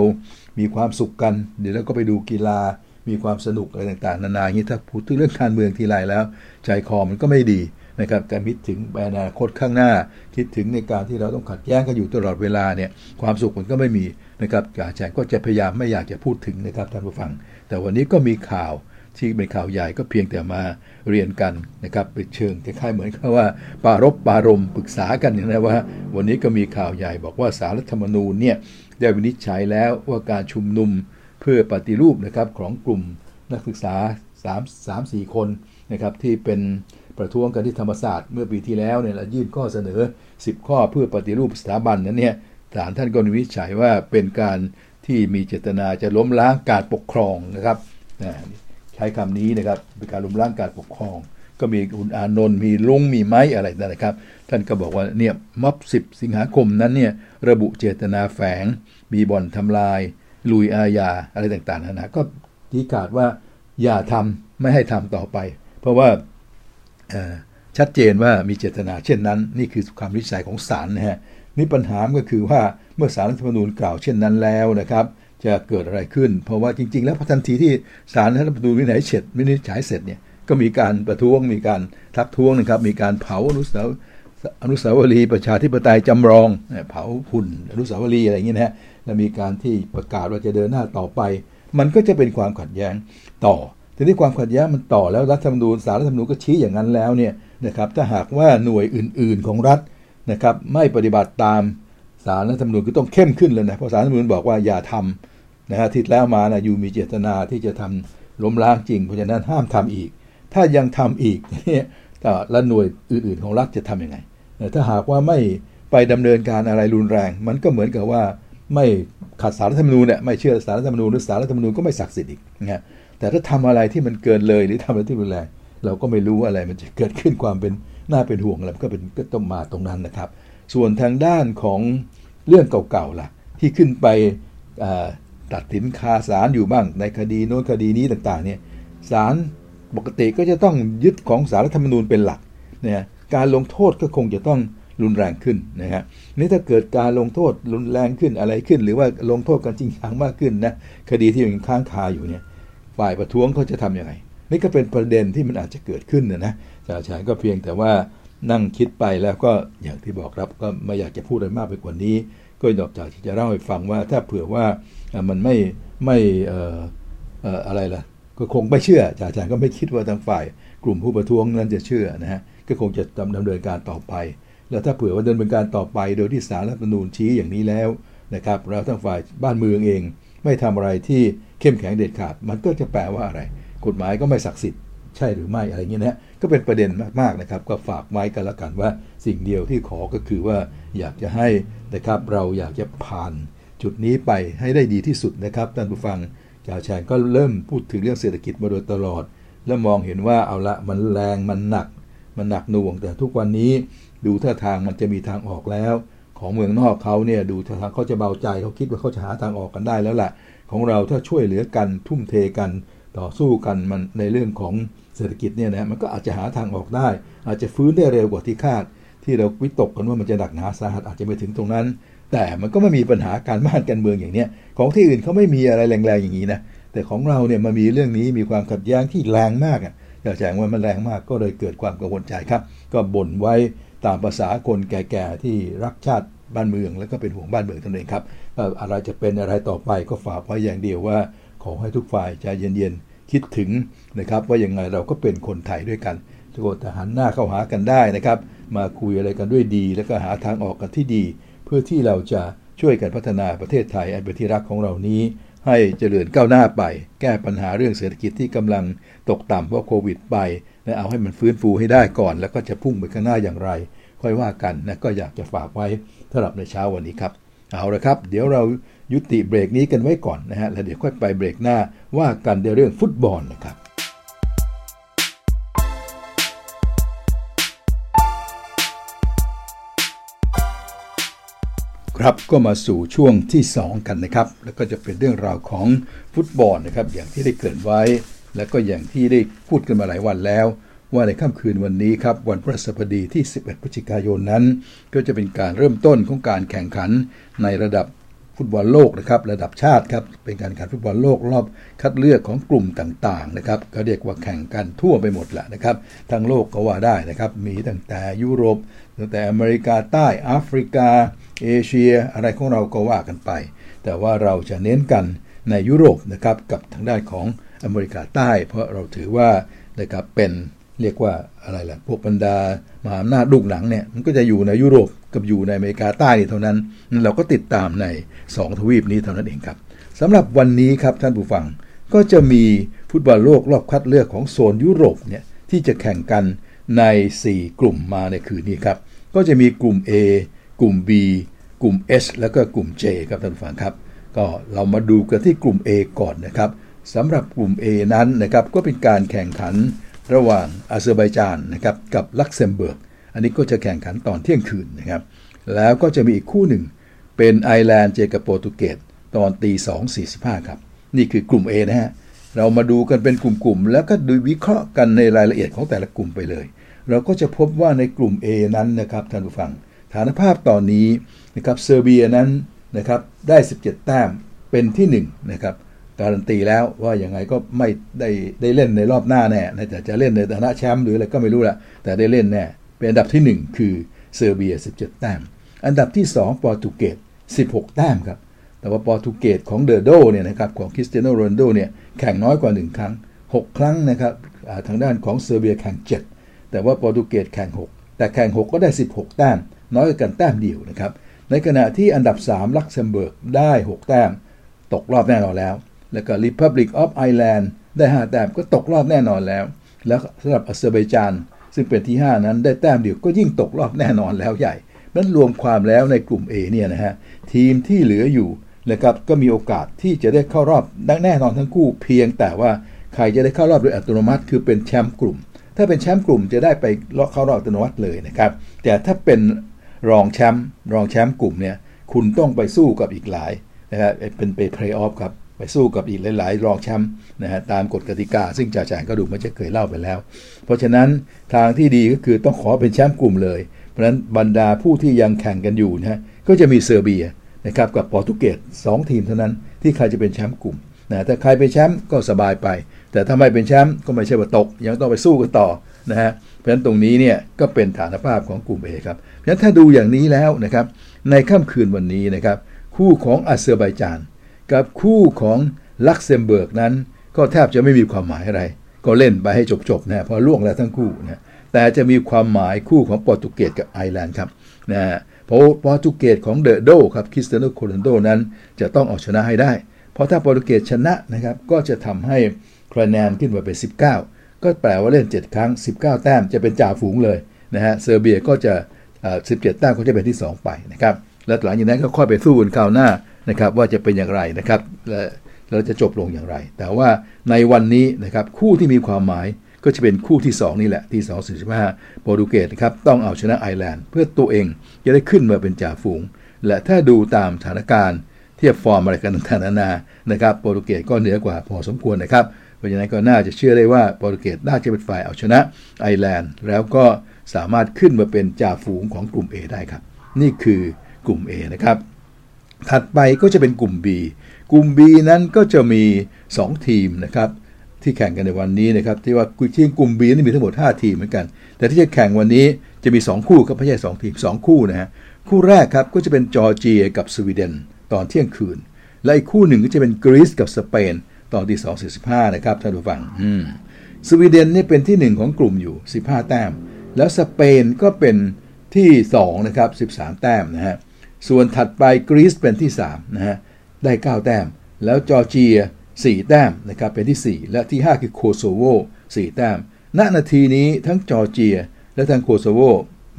มีความสุขกัน เดี๋ยวเราก็ไปดูกีฬา มีความสนุกอะไรต่างๆ นานาอย่างนี้ถ้าพูดถึงเรื่องการเมืองทีไรแล้ว ใจคอมันก็ไม่ดีนะครับการคิดถึงอนาคตข้างหน้า คิดถึงในการที่เราต้องขัดแย้งกันอยู่ตลอดเวลาเนี่ยความสุขมันก็ไม่มีนะครับอาจารย์ก็จะพยายามไม่อยากจะพูดถึงนะครับท่านผู้ฟัง แต่วันนี้ก็มีข่าวที่เป็นข่าวใหญ่ก็เพียงแต่มาเรียนกันนะครับไปเชิงคล้ายๆเหมือนกับว่าปารบปารมปรึกษากันนะว่า วันนี้ก็มีข่าวใหญ่บอกว่าสารรัฐธรรมนูญเนี่ยได้วินิจฉัยแล้วว่าการชุมนุม พื่อปฏิรูปนะครับของกลุ่มนักศึกษา3 3 4 คนนะครับที่เป็นประท้วงกันที่ธรรมศาสตร์เมื่อปีที่แล้วเนี่ยยื่นข้อเสนอ 10 ข้อเพื่อปฏิรูปสถาบันนั้นเนี่ยศาลท่านก็วิจัยว่าเป็นการที่มีเจตนาจะล้มล้างการปกครองนะครับใช้คำนี้นะครับเป็นการล้มล้างการปกครอง ก็มีคุณอานนท์มีลุงมีไม้อะไรนั่นนะครับ ท่านก็บอกว่าเนี่ยม็อบ10 สิงหาคมนั้นเนี่ยระบุเจตนาแฝงมีบ่อนทำลาย ลุยอาญาอะไรต่างๆนะนะก็ที่กาดว่าอย่าทำไม่ให้ทำต่อไป เพราะว่าชัดเจนว่ามีเจตนา เช่นนั้น นี่คือความวิจัยของศาลนะฮะนี่ปัญหาก็คือว่าเมื่อศาลรัฐธรรมนูญกล่าวเช่นนั้นแล้วนะครับ จะเกิดอะไรขึ้น เพราะว่าจริง ๆ แล้วพอทันทีที่ศาลรัฐธรรมนูญวินิจฉัยเสร็จวินิจฉัยเสร็จเนี่ยก็มีการประท้วงมีการทักท้วงนะครับ มีการเผาอนุสาวอนุสาวรีย์ประชาธิปไตยจำลองเผาหุ่นอนุสาวรีย์อะไรอย่างเงี้ยนะฮะ และมีการที่ประกาศว่าจะเดินหน้าต่อไป มันก็จะเป็นความขัดแย้งต่อทีนี้ความขัดแย้งมันต่อแล้วรัฐธรรมนูญสารรัฐธรรมนูญก็ชี้อย่างนั้นแล้วเนี่ยนะครับถ้าหากว่าหน่วยอื่น ๆ ของรัฐนะครับไม่ปฏิบัติตามสารรัฐธรรมนูญก็ต้องเข้มขึ้นเลยนะเพราะสารรัฐธรรมนูญบอกว่าอย่าทำนะฮะทิศแล้วมานะอยู่มีเจตนาที่จะทำล้มล้างจริงเพราะฉะนั้นห้ามทำอีก ถ้ายังทำอีกเนี่ยแล้วหน่วยอื่น ๆ ของรัฐจะทํำยังไงถ้าหากว่าไม่ไปดำเนินการอะไรรุนแรง มันก็เหมือนกับว่า ไม่ขัดสารรัฐธรรมนูญเนี่ยไม่เชื่อสารรัฐธรรมนูญหรือสารรัฐธรรมนูญก็ไม่ศักดิ์สิทธิ์อีกนะแต่ถ้าทำอะไรที่มันเกินเลยหรือทำอะไรที่รุนแรงเราก็ไม่รู้อะไรมันจะเกิดขึ้นความเป็นน่าเป็นห่วงอะไรก็เป็นก็ต้องมาตรงนั้นนะครับ ส่วนทางด้านของเรื่องเก่าๆล่ะ ที่ขึ้นไปตัดสินคาศาลอยู่บ้างในคดีโน้นคดีนี้ต่างๆเนี่ยศาลปกติก็จะต้องยึดของสารรัฐธรรมนูญเป็นหลักนะการลงโทษก็คงจะต้อง รุนแรงขึ้นนะฮะนี่ถ้าเกิดการลงโทษรุนแรงขึ้นอะไรขึ้น หรือว่าลงโทษกันจริงจังมากขึ้นนะคดีที่ยังค้างคาอยู่เนี่ยฝ่ายประท้วงเขาจะทํำยังไงนี่ก็เป็นประเด็นที่มันอาจจะเกิดขึ้นนะนะจ่าชายก็เพียงแต่ว่านั่งคิดไปแล้วก็อย่างที่บอกครับก็ไม่อยากจะพูดอะไรมากไปกว่านี้ ก็นอกจากที่จะเล่าให้ฟังว่าถ้าเผื่อว่ามันไม่ไม่เอ่อะไรล่ะก็คงไม่เชื่อจ่าชายก็ไม่คิดว่าทางฝ่ายกลุ่มผู้ประท้วงนั้นจะเชื่อนะฮะก็คงจะดำเนินการต่อไป แล้วถ้าเผื่อว่าดำเนินการต่อไป โดยที่สารรัฐธรรมนูญชี้อย่างนี้แล้วนะครับเราทั้งฝ่ายบ้านเมืองเอง ไม่ทำอะไรที่เข้มแข็งเด็ดขาด มันก็จะแปลว่าอะไร กฎหมายก็ไม่ศักดิ์สิทธิ์ใช่หรือไม่อะไรเงี้ยนะก็เป็นประเด็นมากๆนะครับ ก็ฝากไว้กันละกันว่าสิ่งเดียวที่ขอก็คือว่าอยากจะให้นะครับเราอยากจะผ่านจุดนี้ไปให้ได้ดีที่สุดนะครับท่านผู้ฟังจ่าแชงก็เริ่มพูดถึงเรื่องเศรษฐกิจมาโดยตลอด แล้วมองเห็นว่าเอาละมันแรงมันหนัก มันหนักหน่วงแต่ทุกวันนี้ ดูท่าทางมันจะมีทางออกแล้ว ของเมืองนอกเขาเนี่ยดูท่าทางเขาจะเบาใจเขาคิดว่าเขาจะหาทางออกกันได้แล้วแหละของเราถ้าช่วยเหลือกันทุ่มเทกันต่อสู้กันมันในเรื่องของเศรษฐกิจเนี่ยนะมันก็อาจจะหาทางออกได้ อาจจะฟื้นได้เร็วกว่าที่คาด ที่เราวิตกกันว่ามันจะหนักหนาสาหัสอาจจะไปถึงตรงนั้น แต่มันก็ไม่มีปัญหาการบ้านการเมืองอย่างเนี้ยของที่อื่นเขาไม่มีอะไรแรงๆอย่างนี้นะแต่ของเราเนี่ยมันมีเรื่องนี้มีความขัดแย้งที่แรงมากอะอย่าแจ้งว่ามันแรงมากก็เลยเกิดความกังวลใจครับ ก็บ่นไว้ ตามภาษาคนแก่ๆที่รักชาติบ้านเมือง แล้วก็เป็นห่วงบ้านเมืองตนเองครับอะไรจะเป็นอะไรต่อไปก็ฝากไว้อย่างเดียวว่า ขอให้ทุกฝ่ายใจเย็นๆคิดถึงนะครับ ว่ายังไงเราก็เป็นคนไทยด้วยกันทุกคนหันหน้าเข้าหากันได้นะครับ มาคุยอะไรกันด้วยดี แล้วก็หาทางออกกันที่ดี เพื่อที่เราจะช่วยกันพัฒนาประเทศไทยอันเป็นที่รักของเรานี้ ให้เจริญก้าวหน้าไป แก้ปัญหาเรื่องเศรษฐกิจที่กำลังตกต่ำเพราะโควิดไปและเอาให้มันฟื้นฟูให้ได้ก่อน แล้วก็จะพุ่งไปข้างหน้าอย่างไร ค่อยว่ากันนะก็อยากจะฝากไว้สำหรับในเช้าวันนี้ครับเอาละครับ เดี๋ยวเรายุติเบรกนี้กันไว้ก่อนนะฮะแล้วเดี๋ยวค่อยไปเบรกหน้าว่ากันในเรื่องฟุตบอลนะครับ ครับก็มาสู่ช่วงที่ 2 กันนะครับ แล้วก็จะเป็นเรื่องราวของฟุตบอลนะครับ อย่างที่ได้เกริ่นไว้ แล้วก็อย่างที่ได้พูดกันมาหลายวันแล้ว ว่าในค่ำคืนวันนี้ครับ วันพฤหัสบดีที่ 11พฤศจิกายนนั้น ก็จะเป็นการเริ่มต้นของการแข่งขันในระดับฟุตบอลโลกนะครับระดับชาติครับเป็นการแข่งขันฟุตบอลโลกรอบคัดเลือกของกลุ่มต่างๆนะครับก็เรียกว่าแข่งกันทั่วไปหมดแหละนะครับทั้งโลกก็ว่าได้นะครับมีตั้งแต่ยุโรปตั้งแต่อเมริกาใต้แอฟริกา เอเชียอะไรของเราก็ว่ากันไป แต่ว่าเราจะเน้นกันในยุโรปนะครับกับทางด้านของอเมริกาใต้ เพราะเราถือว่านะครับเป็นเรียกว่าอะไรล่ะพวกบรรดามหาอำนาจลูกหนังเนี่ยมันก็จะอยู่ในยุโรปกับอยู่ในอเมริกาใต้เท่านั้น เราก็ติดตามใน 2 ทวีปนี้เท่านั้นเองครับสำหรับวันนี้ครับท่านผู้ฟังก็จะมีฟุตบอลโลกรอบคัดเลือกของโซนยุโรปเนี่ยที่จะแข่งกันใน 4 กลุ่มมาในคืนนี้ครับ ก็จะมีกลุ่ม A กลุ่ม B กลุ่ม H แล้วก็กลุ่ม J ครับท่านผู้ฟังครับ ก็เรามาดูกันที่กลุ่ม A ก่อนนะครับสำหรับกลุ่ม A นั้นนะครับก็เป็นการแข่งขันระหว่างอาเซอร์ไบจานนะครับกับลักเซมเบิร์ก อันนี้ก็จะแข่งขันตอนเที่ยงคืนนะครับ แล้วก็จะมีอีกคู่หนึ่ง เป็นไอร์แลนด์เจอกับโปรตุเกสตอนตีสองสี่สิบห้าครับ นี่คือกลุ่ม A นะฮะ เรามาดูกันเป็นกลุ่มๆ แล้วก็ดูวิเคราะห์กันในรายละเอียดของแต่ละกลุ่มไปเลย เราก็จะพบว่าในกลุ่ม A นั้นนะครับท่านผู้ฟัง ฐานภาพตอนนี้นะครับเซอร์เบียนั้นนะครับได้ 17 แต้มเป็นที่1นะครับการันตีแล้วว่าอย่างไงก็ไม่ได้ได้เล่นในรอบหน้าแน่แต่จะเล่นในฐานะแชมป์หรืออะไรก็ไม่รู้ละแต่ได้เล่นแน่เป็นอันดับที่ 1 คือเซอร์เบีย 17 แต้ม อันดับที่2โปรตุเกส16 แต้มครับแต่ว่าโปรตุเกสของเดอะโดเนี่ยนะครับของคริสเตียโนโรนัลโดเนี่ยแข่งน้อยกว่า 1 ครั้ง 6 ครั้งนะครับทางด้านของเซอร์เบียแข่ง 7 แต่ว่าโปรตุเกสแข่ง 6 แต่แข่ง 6 ก็ได้ 16 แต้ม น้อยกว่ากันแต้มเดียวนะครับ ในขณะที่อันดับ 3 ลักเซมเบิร์กได้ 6 แต้ม ตกรอบแน่นอนแล้ว แล้วก็ Republic of Ireland ได้ 5 แต้มก็ตกรอบแน่นอนแล้ว แล้วสำหรับอาเซอร์ไบจานซึ่งเป็นที่ 5 นั้นได้แต้มเดียวก็ยิ่งตกรอบแน่นอนแล้วใหญ่นั้นรวมความแล้วในกลุ่ม A เนี่ยนะฮะทีมที่เหลืออยู่นะครับก็มีโอกาสที่จะได้เข้ารอบอย่างแน่นอนทั้งคู่ เพียงแต่ว่าใครจะได้เข้ารอบโดยอัตโนมัติ คือเป็นแชมป์กลุ่ม ถ้าเป็นแชมป์กลุ่มจะได้ไปเข้ารอบอัตโนมัติเลยนะครับแต่ถ้าเป็น รองแชมป์รองแชมป์กลุ่มเนี่ยคุณต้องไปสู้กับอีกหลายนะครับเป็นไปเพลย์ออฟครับไปสู้กับอีกหลาย ๆ รองแชมป์นะฮะตามกฎกติกา ซึ่งจ่าแฉ่งก็ดูเหมือนจะเคยเล่าไปแล้ว เพราะฉะนั้นทางที่ดีก็คือต้องขอเป็นแชมป์กลุ่มเลย เพราะฉะนั้นบรรดาผู้ที่ยังแข่งกันอยู่นะฮะก็จะมีเซอร์เบียนะครับกับโปรตุเกส2ทีมเท่านั้นที่ใครจะเป็นแชมป์กลุ่มนะถ้าใครเป็นแชมป์ก็สบายไป แต่ถ้าไม่เป็นแชมป์ก็ไม่ใช่ว่าตก ยังต้องไปสู้กันต่อนะฮะเราะฉะนั้นตรงนี้เนี่ยก็เป็นฐานภาพของกลุ่ม A ครับเพราะฉะนั้นถ้าดูอย่างนี้แล้วนะครับในค่ำคืนวันนี้นะครับคู่ของอาเซอร์ไบจาน กับคู่ของลักเซมเบิร์กนั้น ก็แทบจะไม่มีความหมายอะไร ก็เล่นไปให้จบๆนะเพราะร่วงแล้วทั้งคู่นะแต่จะมีความหมายคู่ของโปรตุเกสกับไอร์แลนด์ครับนะเพราะโปรตุเกสของเดอะโดครับคริสเตียโนโรนัลโดนั้นจะต้องเอาชนะให้ได้ เพราะถ้าโปรตุเกสชนะนะครับก็จะทำให้คะแนนขึ้นมาเป็น19 ก็แปลว่าเล่น 7 ครั้ง 19 แต้มจะเป็นจ่าฝูงเลยนะฮะเซอร์เบียก็จะ17 แต้มก็จะเป็นที่ 2 ไปนะครับแล้วหลังจากนั้นก็ค่อยไปสู้กันคราวหน้านะครับว่าจะเป็นอย่างไรนะครับและเราจะจบลงอย่างไร แต่ว่าในวันนี้นะครับคู่ที่มีความหมายก็จะเป็นคู่ที่ 2 นี่แหละ ตี 2 45โปรตุเกสครับต้องเอาชนะไอร์แลนด์เพื่อตัวเองจะได้ขึ้นมาเป็นจ่าฝูง และถ้าดูตามสถานการณ์เทียบฟอร์มอะไรกันต่างๆนานานะครับโปรตุเกสก็เหนือกว่าพอสมควรนะครับ เพราะฉะนั้นก็น่าจะเชื่อได้ว่าโปรตุเกสน่าจะเป็นฝ่ายเอาชนะไอร์แลนด์แล้วก็สามารถขึ้นมาเป็นจ่าฝูงของกลุ่ม A ได้ครับ นี่คือกลุ่ม A นะครับ ถัดไปก็จะเป็นกลุ่ม B กลุ่ม B นั้นก็จะมี 2 ทีมนะครับที่แข่งกันในวันนี้นะครับที่ว่าทีมกลุ่ม B นี่มีทั้งหมด 5 ทีมเหมือนกัน แต่ที่จะแข่งวันนี้จะมี 2 คู่ครับไม่ใช่2ทีม 2 คู่นะฮะคู่แรกครับก็จะเป็นจอร์เจียกับสวีเดนตอนเที่ยงคืน และอีกคู่หนึ่งก็จะเป็นกรีซกับสเปน ตอนที่2.45นะครับท่านผู้ฟังสวีเดนนี่เป็นที่1ของกลุ่มอยู่15แต้ม แล้วสเปนก็เป็นที่2นะครับ13แต้มนะฮะส่วนถัดไปกรีซเป็นที่3นะฮะได้9แต้ม แล้วจอร์เจีย4แต้มนะครับเป็นที่4และที่5คือโคโซโว4แต้มณนาทีนี้ทั้งจอร์เจีย และทั้งโคโซโว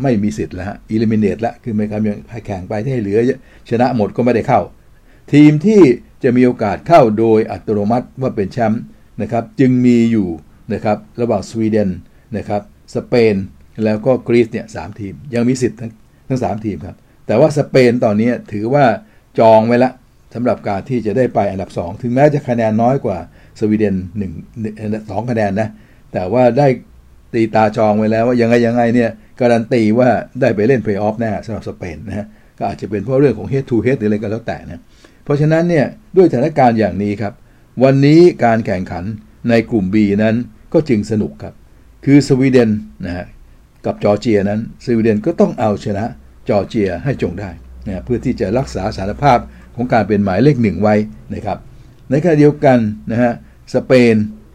ไม่มีสิทธิ์แล้ว eliminate ละคือไม่ครับยังแข่งไปที่ให้เหลือชนะหมดก็ไม่ได้เข้า ทีมที่ จะมีโอกาสเข้าโดยอัตโนมัติว่าเป็นแชมป์นะครับจึงมีอยู่นะครับระหว่างสวีเดนนะครับสเปนแล้วก็กรีซเนี่ยสามทีม ยังมีสิทธิ์ทั้งทั้งสามทีมครับ แต่ว่าสเปนตอนนี้ถือว่าจองไว้ละสำหรับการที่จะได้ไปอันดับ 2 ถึงแม้จะคะแนนน้อยกว่าสวีเดน1 2คะแนนนะ แต่ว่าได้ตีตาจองไว้แล้วว่ายังไงยังไงเนี่ยการันตีว่าได้ไปเล่นเพลย์ออฟแน่สำหรับสเปนนะฮะก็อาจจะเป็นเพราะเรื่องของ head to head หรืออะไรก็แล้วแต่นะ เพราะฉะนั้นเนี่ยด้วยสถานการณ์อย่างนี้ครับ วันนี้การแข่งขันในกลุ่ม B นั้นก็จึงสนุกครับ คือสวีเดนนะฮะกับจอร์เจียนั้นสวีเดนก็ต้องเอาชนะจอร์เจียให้จงได้นะเพื่อที่จะรักษาสารภาพของการเป็นหมายเลขหนึ่งไว้นะครับในขณะเดียวกันนะฮะสเปน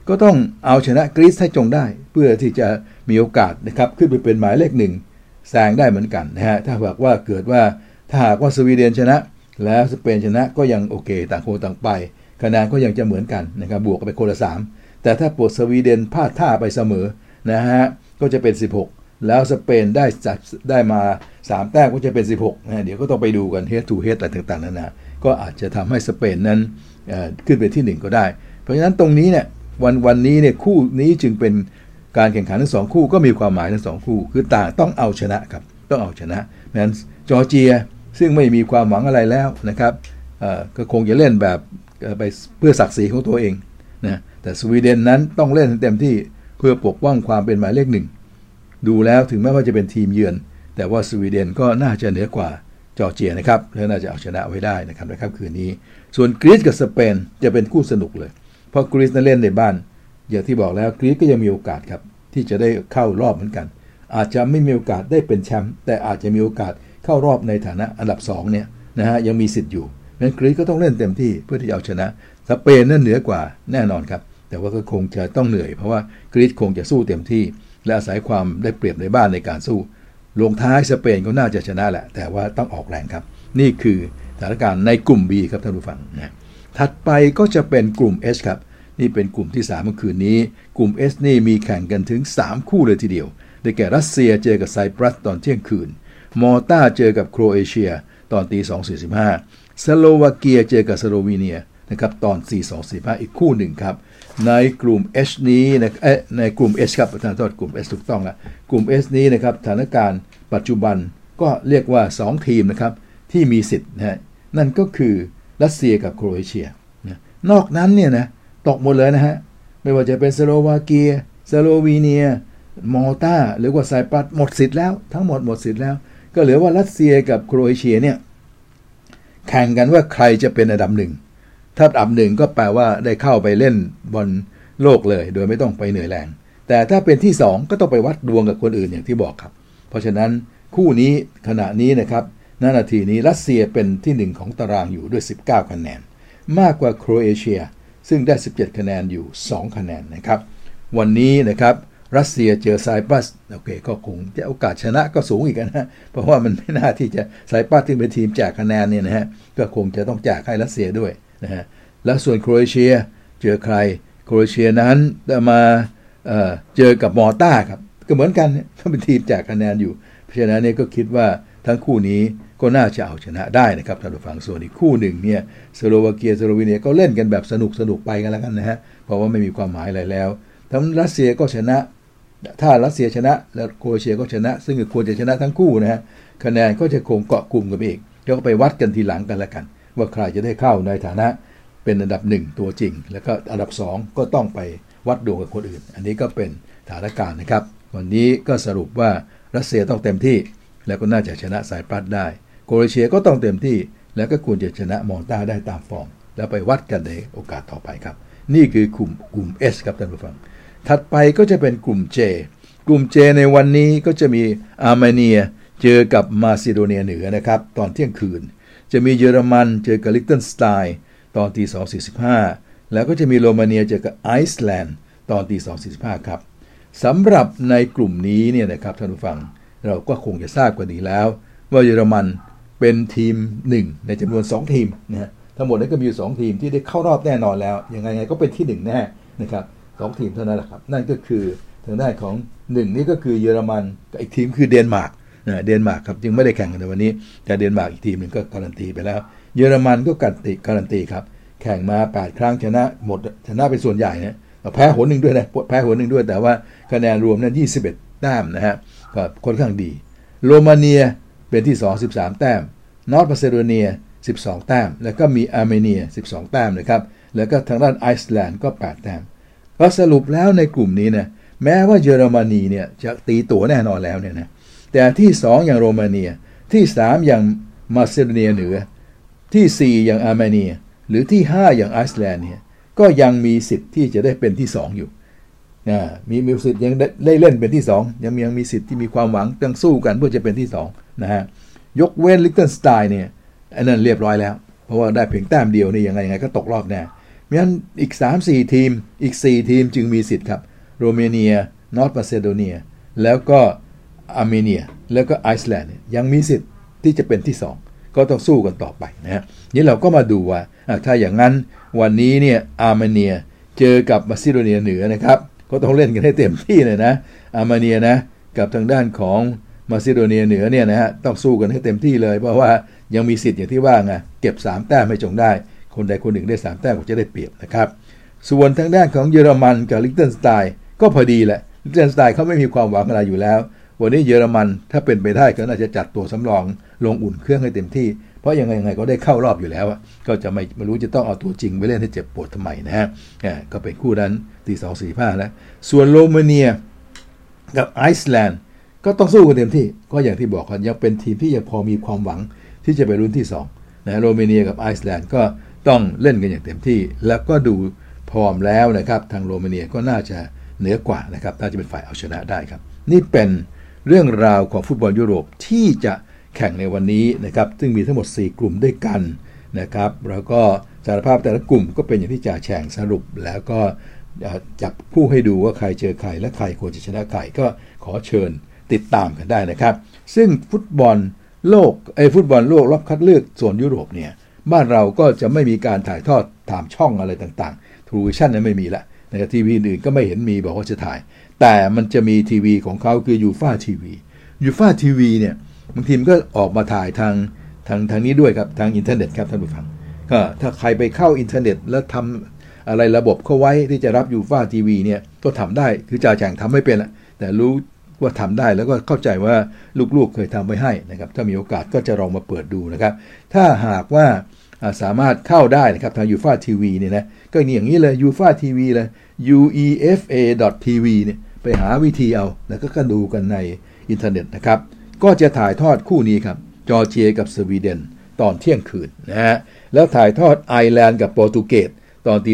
ก็ต้องเอาชนะกรีซให้จงได้ เพื่อที่จะมีโอกาสนะครับขึ้นไปเป็นหมายเลขหนึ่งแซงได้เหมือนกันนะฮะถ้าหากว่าเกิดว่าถ้าหากว่าสวีเดนชนะ แล้วสเปนชนะก็ยังโอเค ต่างคนต่างไป คะแนนก็ยังจะเหมือนกันนะครับบวกกันไปคนละสามแต่ถ้าปวดสวีเดนพลาดท่าไปเสมอนะฮะก็จะเป็น 16 แล้วสเปนได้จัดได้มา 3 แต้มก็จะเป็น 16นะเดี๋ยวก็ต้องไปดูกันเฮดทูเฮดอะไรต่างๆนานาก็อาจจะทำให้สเปนนั้นขึ้นไปที่ 1 ก็ได้ เพราะฉะนั้นตรงนี้เนี่ยวันวันนี้เนี่ยคู่นี้จึงเป็นการแข่งขันทั้งสองคู่ก็มีความหมายทั้งสองคู่ คือต่างต้องเอาชนะครับ ต้องเอาชนะนั้นจอร์เจีย ซึ่งไม่มีความหวังอะไรแล้วนะครับก็คงจะเล่นแบบไปเพื่อศักดิ์ศรีของตัวเองนะแต่สวีเดนนั้นต้องเล่นเต็มที่เพื่อปกป้องความเป็นหมายเลขหนึ่งดูแล้วถึงแม้ว่าจะเป็นทีมเยือน แต่ว่าสวีเดนก็น่าจะเหนือกว่าจอร์เจียนะครับและน่าจะเอาชนะไว้ได้นะครับในค่ำคืนนี้ ส่วนกรีซกับสเปนจะเป็นคู่สนุกเลย เพราะกรีซนั้นเล่นในบ้าน อย่างที่บอกแล้วกรีซก็ยังมีโอกาสครับที่จะได้เข้ารอบเหมือนกัน อาจจะไม่มีโอกาสได้เป็นแชมป์แต่อาจจะมีโอกาส เข้ารอบในฐานะอันดับ2เนี่ยนะฮะยังมีสิทธิ์อยู่งั้นกรีซก็ต้องเล่นเต็มที่เพื่อที่จะเอาชนะสเปนนั่นเหนือกว่าแน่นอนครับ แต่ว่าก็คงจะต้องเหนื่อย เพราะว่ากรีซคงจะสู้เต็มที่ และอาศัยความได้เปรียบในบ้านในการสู้ลงท้ายสเปนก็น่าจะชนะแหละ แต่ว่าต้องออกแรงครับ นี่คือสถานการณ์ในกลุ่ม B ครับท่านผู้ฟังนะถัดไปก็จะเป็นกลุ่ม H ครับนี่เป็นกลุ่มที่3เมื่อคืนนี้ กลุ่ม S นี่มีแข่งกันถึง 3 คู่เลยทีเดียวได้แก่รัสเซียเจอกับไซปรัสตอนเที่ยงคืน มอลตาเจอกับโครเอเชียตอนตี2.45 สโลวาเกียเจอกับสโลวีเนียนะครับตอน 4.245 อีกคู่หนึ่งครับ ในกลุ่ม H นี้นะเอ๊ะในกลุ่ม H ครับประธานโทษกลุ่ม S ถูกต้องละกลุ่ม S นี้นะครับสถานการณ์ปัจจุบันก็เรียกว่า 2 ทีมนะครับที่มีสิทธิ์นะฮะนั่นก็คือรัสเซียกับโครเอเชียนะนอกนั้นเนี่ยนะตกหมดเลยนะฮะไม่ว่าจะเป็นสโลวาเกียสโลวีเนียมอลตาหรือว่าไซปรัสหมดสิทธิ์แล้วทั้งหมดหมดสิทธิ์แล้ว ก็เหลือว่ารัสเซียกับโครเอเชียเนี่ยแข่งกันว่าใครจะเป็นอันดับหนึ่ง ถ้าอันดับหนึ่งก็แปลว่าได้เข้าไปเล่นบอลโลกเลย โดยไม่ต้องไปเหนื่อยแรง แต่ถ้าเป็นที่ 2 ก็ต้องไปวัดดวงกับคนอื่นอย่างที่บอกครับ เพราะฉะนั้นคู่นี้ขณะนี้นะครับณนาทีนี้รัสเซียเป็นที่ 1 ของตารางอยู่ด้วย 19 คะแนน มากกว่าโครเอเชีย ซึ่งได้ 17 คะแนนอยู่ 2 คะแนนนะครับ วันนี้นะครับ รัสเซียเจอไซปรัสโอเคก็คงจะโอกาสชนะก็สูงอีกนะเพราะว่ามันไม่น่าที่จะไซปรัสที่เป็นทีมแจกคะแนนเนี่ยนะฮะก็คงจะต้องแจกให้รัสเซียด้วยนะฮะแล้วส่วนโครเอเชียเจอใครโครเอเชียนั้นจะมาเเจอกับมอต้าครับก็เหมือนกันเขาเป็นทีมแจกคะแนนอยู่ เพราะฉะนั้นเนี่ยก็คิดว่าทั้งคู่นี้ก็น่าจะเอาชนะได้นะครับท่านผู้ฟังส่วนอีกคู่หนึ่งเนี่ยสโลวาเกียสโลวีเนียก็เล่นกันแบบสนุกสนุกไปกันแล้วกันนะฮะเพราะว่าไม่มีความหมายอะไรแล้ว ทั้งรัสเซียก็ชนะ ถ้ารัสเซียชนะ แล้วโครเอเชียก็ชนะ ซึ่งควรจะชนะทั้งคู่นะฮะคะแนนก็จะคงเกาะกลุ่มกันอีกแล้วก็ไปวัดกันทีหลังกันล้วกัน ว่าใครจะได้เข้าในฐานะเป็นอันดับหนึ่งตัวจริง แล้วก็อันดับ 2 ก็ต้องไปวัดดวงกับคนอื่น อันนี้ก็เป็นสถานการณ์นะครับ วันนี้ก็สรุปว่ารัสเซียต้องเต็มที่ แล้วก็น่าจะชนะสายปัดได้โครเอเชียก็ต้องเต็มที่ แล้วก็ควรจะชนะมอนต้าได้ตามฟอร์ม แล้วไปวัดกันในโอกาสต่อไปครับ นี่คือกลุ่มกลุ่ม S ครับท่านผู้ฟัง ถัดไปก็จะเป็นกลุ่ม J กลุ่ม J ในวันนี้ก็จะมีอาร์เมเนียเจอกับมาซิโดเนียเหนือนะครับ ตอนเที่ยงคืน จะมีเยอรมันเจอกับลิกเทนสไตน์ตอนตี2.45แล้วก็จะมีโรมาเนียเจอกับไอซ์แลนด์ตอนตี2.45ครับสำหรับในกลุ่มนี้เนี่ยนะครับท่านผู้ฟังเราก็คงจะทราบกันดีแล้ว ว่าเยอรมันเป็นทีม 1 ในจำนวน 2 ทีมนะฮะทั้งหมดนี้ก็มีอยู่ 2 ทีมที่ได้เข้ารอบแน่นอนแล้วยังไงไงก็เป็นที่ 1 แน่นะครับ 2 ทีมเท่านั้นแหละครับ นั่นก็คือทางด้านของ1นี่ก็คือเยอรมันกับอีกทีมคือเดนมาร์กนะเดนมาร์กครับจึงไม่ได้แข่งกันในวันนี้ แต่เดนมาร์กอีกทีมหนึ่งก็การันตีไปแล้ว เยอรมันก็การันตีการันตีครับ แข่งมา 8 ครั้งชนะหมดชนะเป็นส่วนใหญ่นะแพ้หนหนึ่งด้วยนะแพ้หนหนึ่งด้วย แต่ว่าคะแนนรวมนั้น21 แต้มนะฮะก็ค่อนข้างดี โรมาเนียเป็นที่ 2 13 แต้ม North มาซิโดเนีย 12 แต้ม แล้วก็มีอาร์เมเนีย 12 แต้มนะครับแล้วก็ทางด้านไอซ์แลนด์ก็ 8 แต้ม ก็สรุปแล้วในกลุ่มนี้นะแม้ว่าเยอรมนีเนี่ยจะตีตัวแน่นอนแล้วเนี่ยนะแต่ที่2อย่างโรมาเนียที่3อย่างมาซิโดเนียเหนือ ที่4อย่างอาร์เมเนีย หรือที่5อย่างไอซ์แลนด์เนี่ยก็ยังมีสิทธิ์ที่จะได้เป็นที่2อยู่นะมีมีสิทธิ์ยังได้เล่นเป็นที่2ยังยังมีสิทธิ์ที่มีความหวังต้องสู้กันเพื่อจะเป็นที่2นะฮะยกเว้นลิกเทนสไตน์เนี่ยอันนั้นเรียบร้อยแล้ว เพราะว่าได้เพียงแต้มเดียวนี่ยังไงยังไงก็ตกรอบแน่ เพราะฉะนั้นอีก 3-4 ทีมอีก 4 ทีมจึงมีสิทธิ์ครับโรมาเนีย North มาซิโดเนียแล้วก็อาร์เมเนีย แล้วก็ไอซ์แลนด์ยังมีสิทธิ์ที่จะเป็นที่ 2 ก็ต้องสู้กันต่อไปนะฮะนี่เราก็มาดูว่าถ้าอย่างนั้นวันนี้เนี่ยอาร์เมเนียเจอกับมาซิโดเนียเหนือนะครับก็ต้องเล่นกันให้เต็มที่เลยนะอาร์เมเนียนะกับทางด้านของมาซิโดเนียเหนือเนี่ยนะฮะต้องสู้กันให้เต็มที่เลย เพราะว่ายังมีสิทธิ์อย่างที่ว่าไงเก็บ3แต้มให้จงได้ คนใดคนหนึ่งได้ 3 แต้มก็จะได้เปรียบนะครับ ส่วนทางด้านของเยอรมันกับลิกเทนสไตน์ก็พอดีแหละลิกเทนสไตน์เขาไม่มีความหวังอะไรอยู่แล้ว วันนี้เยอรมันถ้าเป็นไปได้ก็น่าจะจัดตัวสำรองลงอุ่นเครื่องให้เต็มที่ เพราะยังไงยังไงก็ได้เข้ารอบอยู่แล้วก็จะไม่ไม่รู้จะต้องเอาตัวจริงไปเล่นให้เจ็บปวดทำไมนะฮะก็เป็นคู่นั้นตีสองสี่ห้าแล้วส่วนโรมาเนียกับไอซ์แลนด์ก็ต้องสู้กันเต็มที่ ก็อย่างที่บอกกันยังเป็นทีมที่ยังพอมีความหวังที่จะไปลุ้นที่2นะโรมาเนียกับไอซ์แลนด์ก็ ต้องเล่นกันอย่างเต็มที่ แล้วก็ดูพร้อมแล้วนะครับ ทางโรมาเนียก็น่าจะเหนือกว่านะครับน่าจะเป็นฝ่ายเอาชนะได้ครับ นี่เป็นเรื่องราวของฟุตบอลยุโรปที่จะแข่งในวันนี้นะครับ ซึ่งมีทั้งหมด 4 กลุ่มด้วยกันนะครับ แล้วก็สารภาพแต่ละกลุ่มก็เป็นอย่างที่จ่าแข่งสรุปแล้วก็จับผู้ให้ดูว่าใครเจอใครและใครควรจะชนะใครก็ขอเชิญติดตามกันได้นะครับ ซึ่งฟุตบอลโลกไอ้ฟุตบอลโลกรอบคัดเลือกโซนยุโรปเนี่ย บ้านเราก็จะไม่มีการถ่ายทอดตามช่องอะไรต่างๆทูวิชั่นนั้นไม่มีละนะครับทีวีอื่นก็ไม่เห็นมีบอกว่าจะถ่าย แต่มันจะมีทีวีของเขาคือยูฟาทีวียูฟาทีวีเนี่ยบางทีมันก็ออกมาถ่ายทางทางทางนี้ด้วยครับทางอินเทอร์เน็ตครับท่านผู้ฟังก็ถ้าใครไปเข้าอินเทอร์เน็ต แล้วทำอะไรระบบเข้าไว้ที่จะรับยูฟ่าทีวีเนี่ยก็ทำได้คือจ่าแฉ่งทำไม่เป็นละแต่รู้ว่าทำได้แล้วก็เข้าใจว่าลูกๆเคยทำไว้ให้นะครับถ้ามีโอกาสก็จะลองมาเปิดดูนะครับ ถ้าหากว่า สามารถเข้าได้นะครับทางยูฟ่าทีวีเนี่ยนะก็อย่างนี้เลยยูฟ่าทีวีเลย uefa.tv เนี่ยไปหาวิธีเอา แล้วก็ดูกันในอินเทอร์เน็ตนะครับ ก็จะถ่ายทอดคู่นี้ครับ จอร์เจียกับสวีเดน ตอนเที่ยงคืนนะฮะแล้วถ่ายทอดไอร์แลนด์กับโปรตุเกสตอนตี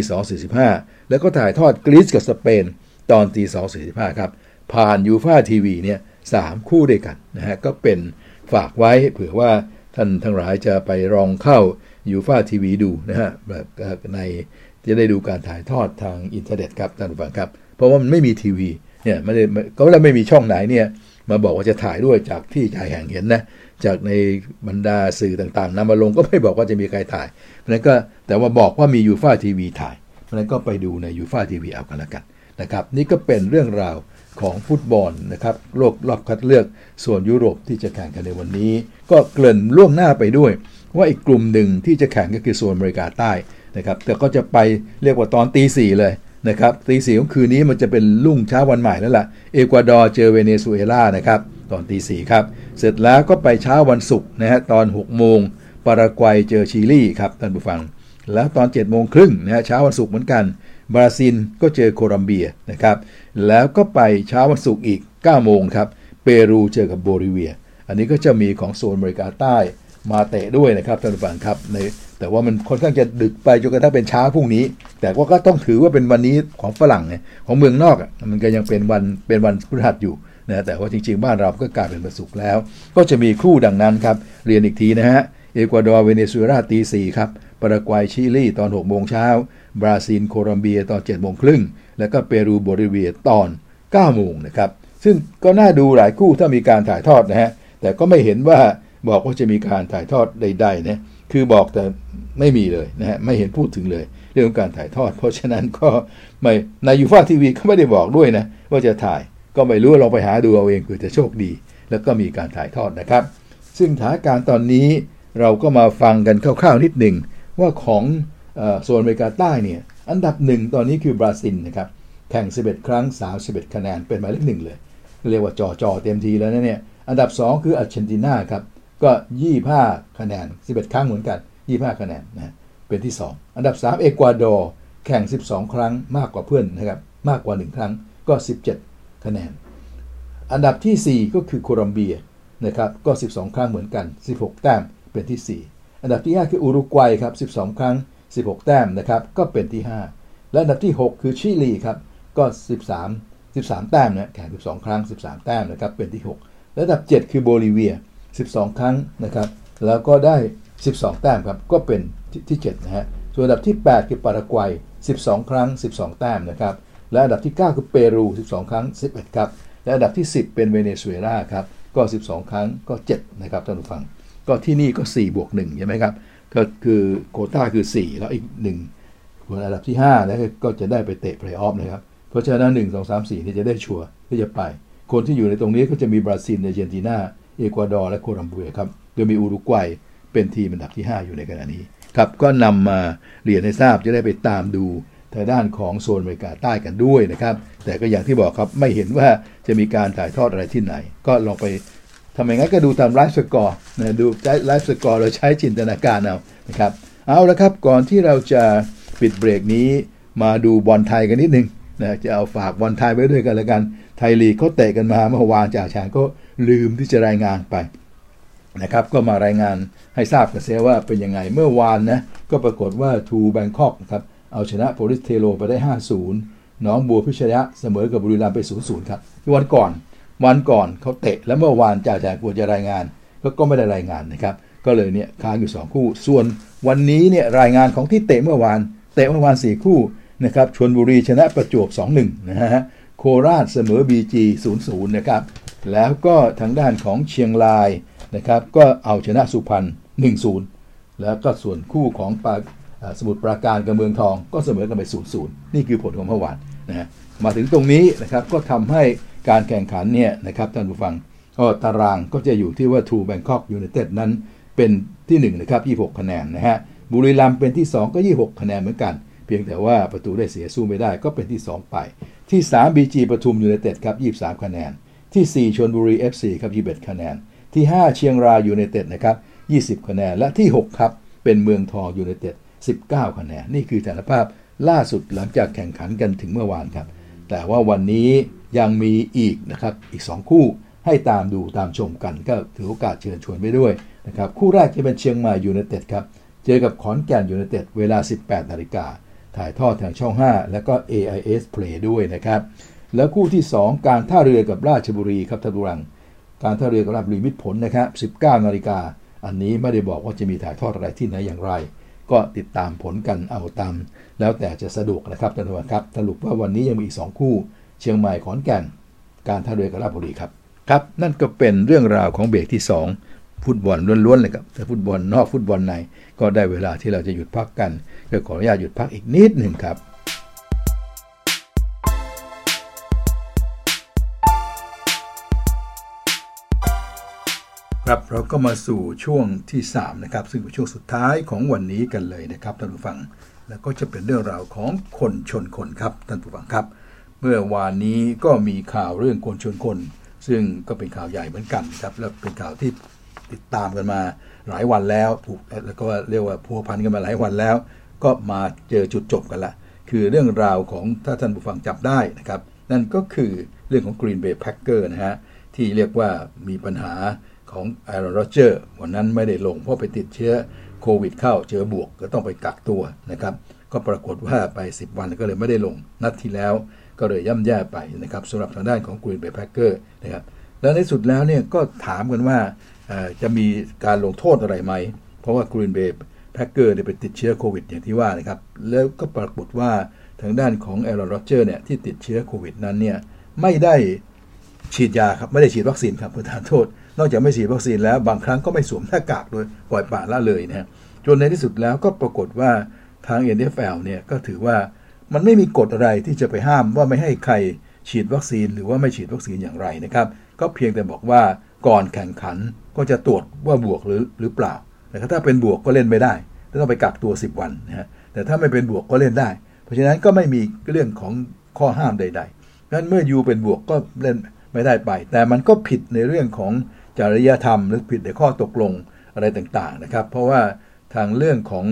2.45แล้วก็ถ่ายทอดกรีซกับสเปน ตอนตีสองสี่สิบห้าครับ ผ่านยูฟ่าทีวีเนี่ยสามคู่ด้วยกันนะฮะก็เป็นฝากไว้เผื่อว่าท่านทั้งหลายจะไปลองเข้า ยูฟ่าทีวีดูนะฮะแบบในจะได้ดูการถ่ายทอดทางอินเทอร์เน็ตครับท่านผู้ฟังครับ เพราะว่ามันไม่มีทีวีเนี่ยไม่ได้ก็แล้วไม่มีช่องไหนเนี่ยมาบอกว่าจะถ่ายด้วยจากที่ชายแห่งเห็นนะจากในบรรดาสื่อต่างๆนำมาลงก็ไม่บอกว่าจะมีใครถ่ายเพราะนั้นก็แต่ว่าบอกว่ามียูฟาทีวีถ่ายเพราะนั้นก็ไปดูในยูฟาทีวีเอากันละกันนะครับนี่ก็เป็นเรื่องราวของฟุตบอลนะครับโลกรอบคัดเลือกส่วนยุโรปที่จะแข่งกันในวันนี้ ก็เกริ่นล่วงหน้าไปด้วย ว่าอีกกลุ่มหนึ่งที่จะแข่งก็คือโซนอเมริกาใต้นะครับแต่ก็จะไปเรียกว่าตอนตีสี่เลยนะครับตีสี่ของคืนนี้มันจะเป็นรุ่งเช้าวันใหม่แล้วล่ะเอกวาดอร์เจอเวเนซุเอลานะครับตอนตีสี่ครับ เสร็จแล้วก็ไปเช้าวันศุกร์นะฮะตอน6โมงปารากวัยเจอชิลีครับท่านผู้ฟัง แล้วตอน7จ็ดโมงครึ่งนะฮะเช้าวันศุกร์เหมือนกัน บราซิลก็เจอโคลัมเบียนะครับแล้วก็ไปเช้าวันศุกร์อีก9โมงครับเปรูเจอกับโบลิเวีย อันนี้ก็จะมีของโซนอเมริกาใต้ มาเตะด้วยนะครับท่านผู้ฟังครับในแต่ว่ามันค่อนข้างจะดึกไปจนกระทั่งเป็นเช้าพรุ่งนี้ แต่ว่าก็ต้องถือว่าเป็นวันนี้ของฝรั่งไงของเมืองนอกมันก็ยังเป็นวันเป็นวันพฤหัสอยู่นะแต่ว่าจริงๆ บ้านเราก็กลายเป็นวันศุกร์แล้ว ก็จะมีคู่ดังนั้นครับ เรียนอีกทีนะฮะเอกวาดอร์เวเนซุเอลาตีสี่ครับปารากวัยชิลีตอน6โมงเช้าบราซิลโคลัมเบียตอน7โมงครึ่งแล้วก็เปรูโบลิเวียตอน9โมงนะครับซึ่งก็น่าดูหลายคู่ถ้ามีการถ่ายทอดนะฮะแต่ก็ไม่เห็นว่า บอกว่าจะมีการถ่ายทอดใดๆนะคือบอกแต่ไม่มีเลยนะฮะไม่เห็นพูดถึงเลย เรื่องการถ่ายทอด เพราะฉะนั้นก็ไม่ในยูฟาทีวีก็ไม่ได้บอกด้วยนะว่าจะถ่ายก็ไม่รู้ลองไปหาดูเอาเองเผื่อจะโชคดี แล้วก็มีการถ่ายทอดนะครับ ซึ่งสถานการณ์ตอนนี้เราก็มาฟังกันคร่าวๆนิดหนึ่งว่าของโซนอเมริกาใต้เนี่ยอันดับหนึ่งตอนนี้คือบราซิลนะครับแข่ง 11 ครั้ง 31 คะแนนเป็นหมายเลขหนึ่งเลย เรียกว่าจอจอเต็มทีแล้วนะเนี่ยอันดับ 2 คืออาร์เจนตินาครับ ก็25คะแนน11ครั้งเหมือนกัน25คะแนนนะเป็นที่ 2 อันดับ 3 เอกวาดอร์แข่ง 12 ครั้งมากกว่าเพื่อนนะครับมากกว่า 1 ครั้งก็ 17 คะแนน อันดับที่ 4 ก็คือโคลัมเบียนะครับก็ 12 ครั้งเหมือนกัน 16 แต้มเป็นที่ 4 อันดับที่ 5 คืออุรุกวัยครับ12 ครั้ง 16 แต้มนะครับก็เป็นที่ 5 และอันดับที่ 6 คือชิลีครับก็ 13 13 แต้มนะแข่ง 12 ครั้ง 13 แต้มนะครับเป็นที่ 6 และอันดับ 7 คือโบลิเวีย 12 ครั้งนะครับ แล้วก็ได้ 12 แต้มครับ ก็เป็นที่ 7 นะฮะ ส่วนอันดับที่ 8 คือปารากวัย 12 ครั้ง 12 แต้มนะครับ และอันดับที่ 9 คือเปรู 12 ครั้ง 11 ครับ และอันดับที่ 10 เป็นเวเนซุเอลาครับ ก็ 12 ครั้งก็ 7 นะครับท่านผู้ฟัง ก็ที่นี่ก็ 4 บวก1ใช่ไหมครับ ก็คือโควตาคือ 4 แล้วอีก1ส่วนอันดับที่5แล้วก็จะได้ไปเตะ play-off นะครับ เพราะฉะนั้น 1 2 3 4 นี่จะได้ sure ที่จะไป คนที่อยู่ในตรงนี้ก็จะมีบราซิลอาร์เจนตินา เอกวาดอร์และโคลัมเบียครับโดยมีอุรุกวัยเป็นทีมอันดับที่ 5 อยู่ในขณะนี้ครับก็นำมาเรียนให้ทราบจะได้ไปตามดูทางด้านของโซนอเมริกาใต้กันด้วยนะครับ แต่ก็อย่างที่บอกครับไม่เห็นว่าจะมีการถ่ายทอดอะไรที่ไหน ก็ลองไปทำอย่างนั้นก็ดูตาม livescore นะดู livescore เราใช้จินตนาการเอานะครับเอาละครับก่อนที่เราจะปิดเบรกนี้มาดูบอลไทยกันนิดนึงนะจะเอาฝากบอลไทยไว้ด้วยกันแล้วกันไทยลีกเขาเตะกันมาเมื่อวานจ่าแฉ่งก็ ลืมที่จะรายงานไปนะครับ ก็มารายงานให้ทราบกันเสียว่าเป็นยังไงเมื่อวานนะ ก็ปรากฏว่าทูแบงคอกนะครับ เอาชนะโพลิสเทโลไปได้ 5-0 น้องบัวพิชยะเสมอกับบุรีรัมย์ไป 0-0 ครับวันก่อนวันก่อนเขาเตะ แล้วเมื่อวานจ่าแจกควรจะรายงานก็ก็ไม่ได้รายงานนะครับ ก็เลยเนี่ยค้างอยู่ 2 คู่ ส่วนวันนี้เนี่ยรายงานของที่เตะเมื่อวาน เตะเมื่อวาน 4 คู่นะครับชนบุรีชนะประจวบ 2-1 นะฮะ โคราชเสมอ BG 0-0นะครับ แล้วก็ทางด้านของเชียงรายนะครับ ก็เอาชนะสุพรรณ1-0 แล้วก็ส่วนคู่ของปาสมุทรปราการกับเมืองทองก็เสมอกันไป0ูนย์นี่คือผลของเมื่อวานนะฮะมาถึงตรงนี้นะครับก็ทำให้การแข่งขันเนี่ยนะครับท่านผู้ฟังก็ตารางก็จะอยู่ที่ว่า True Bangkok United นั้นเป็นที่1นะครับ26 คะแนนนะฮะบุรีรัมย์เป็นที่ 2 ก็ 26 คะแนนเหมือนกัน เพียงแต่ว่าประตูได้เสียสู้ไม่ได้ก็เป็นที่ 2 ไป ที่ 3 BG ปทุมยูไนเต็ดครับ 23 คะแนน ที่ 4ชลบุรี FC ครับ 21 คะแนน ที่ 5 เชียงรายยูไนเต็ดนะครับ20 คะแนน และที่ 6 ครับ เป็นเมืองทองยูไนเต็ด19 คะแนน นี่คือสถานภาพล่าสุดหลังจากแข่งขันกันถึงเมื่อวานครับ แต่ว่าวันนี้ยังมีอีกนะครับอีก 2 คู่ให้ตามดูตามชมกันก็ถือโอกาสเชิญชวนไปด้วยนะครับคู่แรกจะเป็นเชียงใหม่ยูไนเต็ดครับเจอกับขอนแก่นยูไนเต็ดเวลา 18นาฬิกา ถ่ายทอดทางช่อง 5 แล้วก็ AIS Play ด้วยนะครับ แล้วคู่ที่ 2 การท่าเรือกับราชบุรีครับท่านผู้ฟัง การท่าเรือกับราชบุรีมิตรผลนะครับ 19 นาฬิกา อันนี้ไม่ได้บอกว่าจะมีถ่ายทอดอะไรที่ไหนอย่างไร ก็ติดตามผลกันเอาตาม แล้วแต่จะสะดวกนะครับท่านผู้ฟังครับ สรุปว่าวันนี้ยังมีอีก 2 คู่ เชียงใหม่ขอนแก่น การท่าเรือกับราชบุรีครับ ครับ นั่นก็เป็นเรื่องราวของเบรกที่ 2 ฟุตบอลล้วนๆเลยครับแต่ฟุตบอลนอกฟุตบอลใน ก็ได้เวลาที่เราจะหยุดพักกันก็ขออนุญาตหยุดพักอีกนิดหนึ่งครับครับเราก็มาสู่ช่วงที่3นะครับซึ่งเป็นช่วงสุดท้ายของวันนี้กันเลยนะครับท่านผู้ฟัง แล้วก็จะเป็นเรื่องราวของคนชนคนครับท่านผู้ฟังครับ เมื่อวานนี้ก็มีข่าวเรื่องคนชนคน ซึ่งก็เป็นข่าวใหญ่เหมือนกันครับและเป็นข่าวที่ติดตามกันมา หลายวันแล้วผูกแล้วก็เรียกว่าพัวพันกันมาหลายวันแล้ว ก็มาเจอจุดจบกันละ คือเรื่องราวของถ้าท่านผู้ฟังจับได้นะครับ นั่นก็คือเรื่องของ Green Bay Packer นะฮะ ที่เรียกว่ามีปัญหาของ Aaron Rodgers วันนั้นไม่ได้ลงเพราะไปติดเชื้อโควิดเข้าเจอบวกก็ต้องไปกักตัวนะครับ ก็ปรากฏว่าไป 10 วันก็เลยไม่ได้ลงนัดที่แล้วก็เลยย่ำแย่ไปนะครับสำหรับทางด้านของ Green Bay Packer นะครับแล้วในสุดแล้วเนี่ยก็ถามกันว่า จะมีการลงโทษอะไรไหม เพราะว่า Green Bay Packer เนี่ยไปติดเชื้อโควิดอย่างที่ว่านะครับ แล้วก็ปรากฏว่าทางด้านของ Aaron Rodgers เนี่ยที่ติดเชื้อโควิดนั้นเนี่ยไม่ได้ฉีดยาครับไม่ได้ฉีดวัคซีนครับประธานโทษ นอกจากไม่ฉีดวัคซีนแล้วบางครั้งก็ไม่สวมหน้ากากโดยปล่อยปละละเลยนะฮะจนในที่สุดแล้วก็ปรากฏว่าทาง NFL เนี่ยก็ถือว่ามันไม่มีกฎอะไรที่จะไปห้ามว่าไม่ให้ใครฉีดวัคซีน หรือว่าไม่ฉีดวัคซีนอย่างไรนะครับ ก็เพียงแต่บอกว่าก่อนแข่งขันก็จะตรวจว่าบวกหรือหรือเปล่าแต่ถ้าเป็นบวกก็เล่นไม่ได้ต้องไปกักตัว 10 วันนะฮะแต่ถ้าไม่เป็นบวกก็เล่นได้ เพราะฉะนั้นก็ไม่มีเรื่องของข้อห้ามใดๆนั้นเมื่อยูเป็นบวกก็เล่นไม่ได้ไป แต่มันก็ผิดในเรื่องของจริยธรรม หรือผิดในข้อตกลงอะไรต่างๆนะครับ เพราะว่าทางเรื่องของ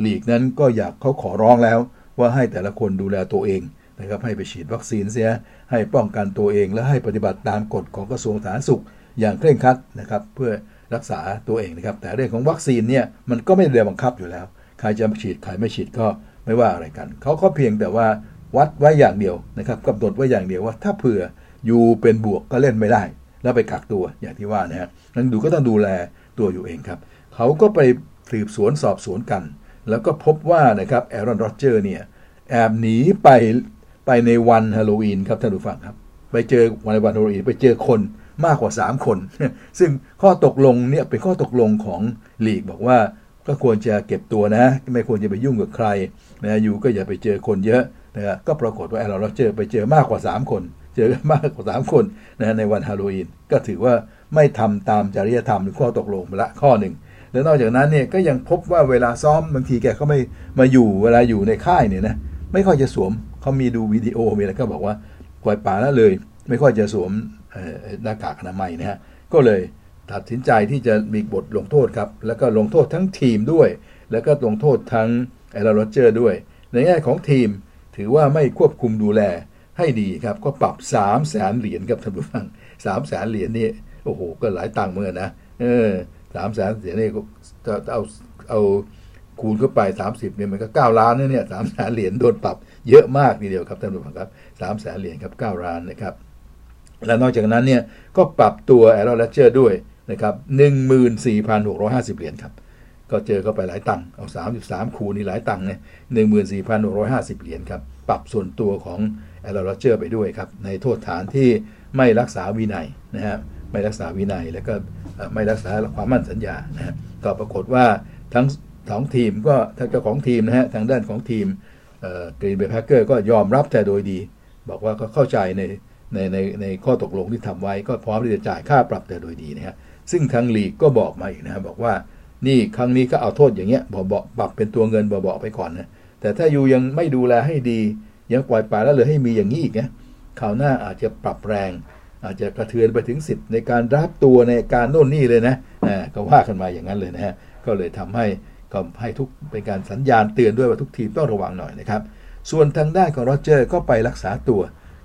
หลีกนั้นก็อยากเขาขอร้องแล้ว ว่าให้แต่ละคนดูแลตัวเองนะครับให้ไปฉีดวัคซีนเสียให้ป้องกันตัวเองและให้ปฏิบัติตามกฎของกระทรวงสาธารณสุข อย่างเคร่งครัดนะครับ เพื่อรักษาตัวเองนะครับ แต่เรื่องของวัคซีนเนี่ยมันก็ไม่ได้บังคับอยู่แล้ว ใครจะฉีดใครไม่ฉีดก็ไม่ว่าอะไรกัน เขาก็เพียงแต่ว่าวัดไว้อย่างเดียวนะครับกำหนดไว้อย่างเดียวว่าถ้าเผื่ออยู่เป็นบวกก็เล่นไม่ได้ แล้วไปกักตัวอย่างที่ว่านะฮะนั้นดูก็ต้องดูแลตัวอยู่เองครับเขาก็ไปสืบสวนสอบสวนกัน แล้วก็พบว่านะครับแอรอนโรเจอร์เนี่ยแอบหนีไปไปในวันฮาโลวีนครับท่านผู้ฟังครับ ไปเจอวันวันฮาโลวีนไปเจอคน มากกว่า 3 คน ซึ่งข้อตกลงเนี่ยเป็นข้อตกลงของลีกบอกว่าก็ควรจะเก็บตัวนะ ไม่ควรจะไปยุ่งกับใครนะอยู่ก็อย่าไปเจอคนเยอะนะก็ปรากฏว่าแอรอนโรเจอไปเจอมากกว่า 3 คน เจอมากกว่า 3 คนนะในวันฮาโลวีนก็ถือว่าไม่ทำตามจริยธรรมหรือข้อตกลงไปละข้อหนึ่งแล้วนอกจากนั้นเนี่ยก็ยังพบว่าเวลาซ้อมบางทีแกก็ไม่มาอยู่เวลาอยู่ในค่ายเนี่ยนะไม่ค่อยจะสวมเขามีดูวิดีโอมีอะไรก็บอกว่าปล่อยป่าแล้วเลย ไม่ค่อยจะสวมหน้ากากอนามัยนะฮะก็เลยตัดสินใจที่จะมีบทลงโทษครับ แล้วก็ลงโทษทั้งทีมด้วย แล้วก็ลงโทษทั้งแอร์โรเจอร์ด้วย ในแง่ของทีมถือว่าไม่ควบคุมดูแลให้ดีครับ ก็ปรับ3 0 0แสนเหรียญครับท่านผู้ฟังสามแสนเหรียญนี่โอ้โห ก็หลายตังค์เหมือนนะเออสามแสนเหรียญนี่ก็จะเอาเอาคูณเข้าไป 30เนี่ยมันก็ 9 ล้านเนี่ยสามแสนเหรียญโดนปรับเยอะมากทีเดียวครับท่านผู้ฟังครับสามแสนเหรียญครับ9ล้านนะครับ และนอกจากนั้นเนี่ยก็ปรับตัวแอโรเลเจอร์ด้วยนะครับ14,650 เหรียญครับ ก็เจอเข้าไปหลายตังค์เอา 33 คูณนี่หลายตังค์เนี่ย14,650 เหรียญครับ ปรับส่วนตัวของแอโรเลเจอร์ไปด้วยครับ ในโทษฐานที่ไม่รักษาวินัยนะฮะไม่รักษาวินัยแล้วก็ไม่รักษาความมั่นสัญญานะฮะก็ปรากฏว่าทั้งสองทีมก็ทางเจ้าของทีมนะฮะทางด้านของทีม Green Bay Packers ก็ยอมรับแต่โดยดี บอกว่าก็เข้าใจใน ในในในข้อตกลงที่ทำไว้ก็พร้อมที่จะจ่ายค่าปรับแต่โดยดีนะฮะซึ่งทางลีกก็บอกมาอีกนะบอกว่านี่ครั้งนี้ก็เอาโทษอย่างเงี้ยบอบอปรับเป็นตัวเงินบอบอไปก่อนนะแต่ถ้าอยู่ยังไม่ดูแลให้ดียังปล่อยปละแล้วเลยให้มีอย่างนี้อีกนะคราวหน้าอาจจะปรับแรง อาจจะกระเทือนไปถึงสิทธิ์ในการรับตัวในการโน่นนี่เลยนะก็ว่ากันมาอย่างนั้นเลยนะฮะก็เลยทำให้ก็ให้ทุกเป็นการสัญญาณเตือนด้วยว่าทุกทีมต้องระวังหน่อยนะครับ ส่วนทางด้านของโรเจอร์ก็ไปรักษาตัว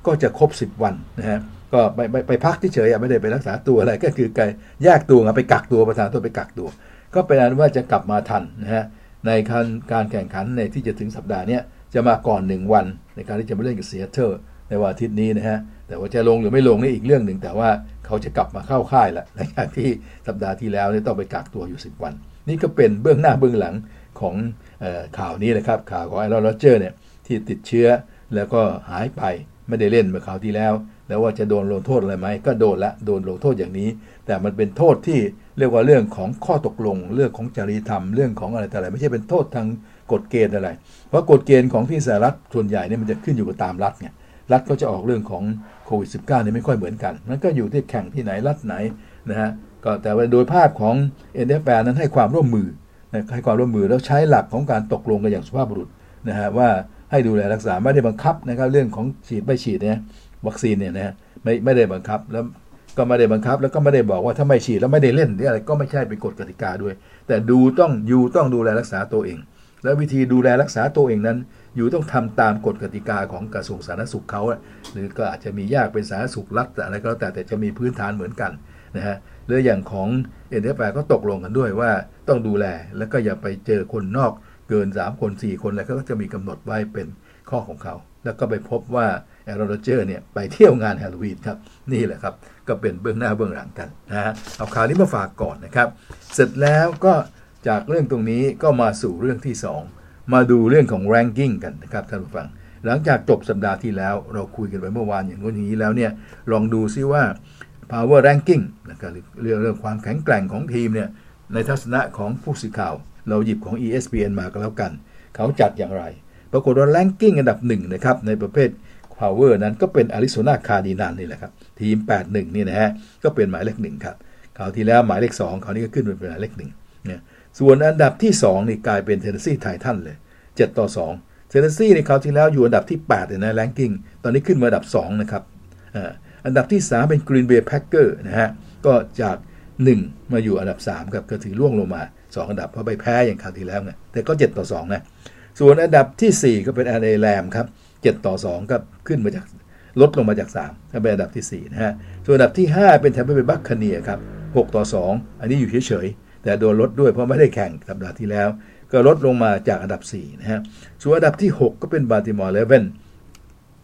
ก็จะครบ 10 วันนะฮะก็ไปไปไปพักที่เฉยไม่ได้ไปรักษาตัวอะไรก็คือการแยกตัวไปกักตัวประธานตัวไปกักตัว ก็เป็นอันว่าจะกลับมาทันนะฮะในการการแข่งขันในที่จะถึงสัปดาห์นี้จะมาก่อน 1 วัน ในการที่จะมาเล่นกับเซียเตอร์ในวันอาทิตย์นี้นะฮะแต่ว่าจะลงหรือไม่ลงนี่อีกเรื่องหนึ่ง แต่ว่าเขาจะกลับมาเข้าค่ายแล้วหลังจากที่สัปดาห์ที่แล้วเนี่ยต้องไปกักตัวอยู่ 10 วัน นี่ก็เป็นเบื้องหน้าเบื้องหลังของเอ่อข่าวนี้นะครับข่าวของ Aaron Rodgers เนี่ยที่ติดเชื้อแล้วก็หายไป ไม่ได้เล่นเมื่อคราวที่แล้ว แล้วว่าจะโดนลงโทษอะไรไหมก็โดนละโดนลงโทษอย่างนี้ แต่มันเป็นโทษที่เรียกว่าเรื่องของข้อตกลง เรื่องของจริยธรรมเรื่องของอะไรแต่อะไรไม่ใช่เป็นโทษทางกฎเกณฑ์อะไร เพราะกฎเกณฑ์ของที่สหรัฐส่วนใหญ่เนี่ยมันจะขึ้นอยู่กับตามรัฐไงรัฐก็จะออกเรื่องของโควิด -19 เนี่ยไม่ค่อยเหมือนกันมันก็อยู่ที่แข่งที่ไหนรัฐไหนนะฮะก็แต่ว่าโดยภาพของ NFL นั้นให้ความร่วมมือให้ความร่วมมือแล้วใช้หลักของการตกลงกันอย่างสุภาพบุรุษนะฮะว่า ให้ดูแลรักษาไม่ได้บังคับนะครับ เรื่องของฉีดไม่ฉีดเนี่ยวัคซีนเนี่ยนะไม่ไม่ได้บังคับแล้วก็ไม่ได้บังคับ แล้วก็ไม่ได้บอกว่าถ้าไม่ฉีดแล้วไม่ได้เล่นหรืออะไรก็ไม่ใช่เป็นกฎกติกาด้วย แต่ดูต้องอยู่ต้องดูแลรักษาตัวเอง แล้ววิธีดูแลรักษาตัวเองนั้น อยู่ต้องทำตามกฎกติกาของกระทรวงสาธารณสุขเขาหรือก็อาจจะมียากเป็นสาธารณสุขรัฐอะไรก็แล้วแต่แต่จะมีพื้นฐานเหมือนกันนะฮะหรืออย่างของเอ็นเอฟก็ตกลงกันด้วยว่าต้องดูแลแล้วก็อย่าไปเจอคนนอก กิน 3 คน 4 คนแล้วก็จะมีกำหนดไว้เป็นข้อของเขา แล้วก็ไปพบว่าแอโรโรเจอร์เนี่ยไปเที่ยวงานฮาโลวีนครับ นี่แหละครับ ก็เป็นเบื้องหน้าเบื้องหลังกันนะฮะเอาข่าวนี้มาฝากก่อนนะครับ เสร็จแล้วก็จากเรื่องตรงนี้ก็มาสู่เรื่องที่ 2 มาดูเรื่องของ ranking กันนะครับท่านผู้ฟัง หลังจากจบสัปดาห์ที่แล้วเราคุยกันไปเมื่อวานอย่างนู้นอย่างนี้แล้วเนี่ยลองดูซิว่า power ranking นะครับเรื่องเรื่องความแข็งแกร่งของทีมเนี่ยในทัศนะของผู้สื่อข่าว เราหยิบของ ESPN มาก็แล้วกัน เขาจัดอย่างไร ปรากฏว่า ranking อันดับหนึ่งนะครับ ในประเภท power นั้นก็เป็น Arizona Cardinals นี่แหละครับ ทีม 8-1 นี่นะฮะ ก็เป็นหมายเลขหนึ่งครับคราวที่แล้วหมายเลข2คราวนี้ก็ขึ้นเป็นหมายเลขหนึ่งเนี่ยส่วนอันดับที่ 2 นี่กลายเป็น Tennessee Titans เลย 7 ต่อ 2 Tennessee ในคราวที่แล้วอยู่อันดับที่8เลยนะ rankingตอนนี้ขึ้นมาอันดับ 2 นะครับอันดับที่ 3 เป็น Green Bay Packers นะฮะ ก็จาก 1 มาอยู่อันดับ 3 ครับก็ถือร่วงลงมา 2อันดับเพราะไปแพ้อย่างคราวที่แล้วไงแต่ก็ 7 ต่อ2นะส่วนอันดับที่ 4 ก็เป็นแอนเอแรมครับ7ต่อ 2 ก็ขึ้นมาจากลดลงมาจาก3ก็เป็นอันดับที่ 4 นะฮะ ส่วนอันดับที่ 5 เป็น Tampa Bay Buccaneers ครับ6ต่อ 2 อันนี้อยู่เฉยๆ แต่โดนลดด้วยเพราะไม่ได้แข่งสัปดาห์ที่แล้ว ก็ลดลงมาจากอันดับ 4 นะฮะ ส่วนอันดับที่ 6 ก็เป็น Baltimore Ravens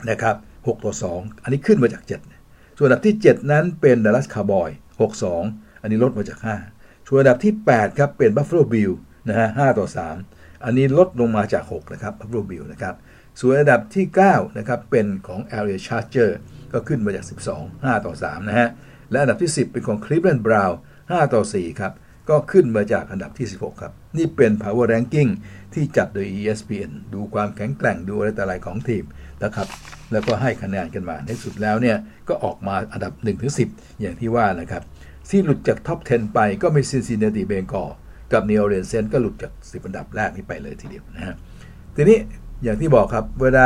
นะครับ6ต่อ 2 อันนี้ขึ้นมาจาก 7 ส่วนอันดับที่ 7 นั้นเป็น Dallas Cowboys 6 2 อันนี้ลดมาจาก 5 ส่วนอันดับที่ 8 ครับเป็น Buffalo Bills นะฮะ5ต่อ 3 อันนี้ลดลงมาจาก 6 นะครับ Buffalo Bills นะครับ ส่วนอันดับที่ 9 นะครับเป็นของ LA Chargers ก็ขึ้นมาจาก 12 5 ต่อ 3 นะฮะ และอันดับที่ 10 เป็นของ Cleveland Browns 5 ต่อ 4 ครับ ก็ขึ้นมาจากอันดับที่ 16 ครับ นี่เป็น Power Ranking ที่จัดโดย ESPN ดูความแข็งแกร่งดูอะไรต่ออะไรของทีมนะครับ แล้วก็ให้คะแนนกันมาในสุดแล้วเนี่ยก็ออกมาอันดับ 1-10 อย่างที่ว่านะครับ ที่หลุดจาก top 10 ไปก็มี Cincinnati Bengals กับ New Orleans Saints ก็หลุดจาก10อันดับแรกนี้ไปเลยทีเดียวนะฮะทีนี้อย่างที่บอกครับเวลา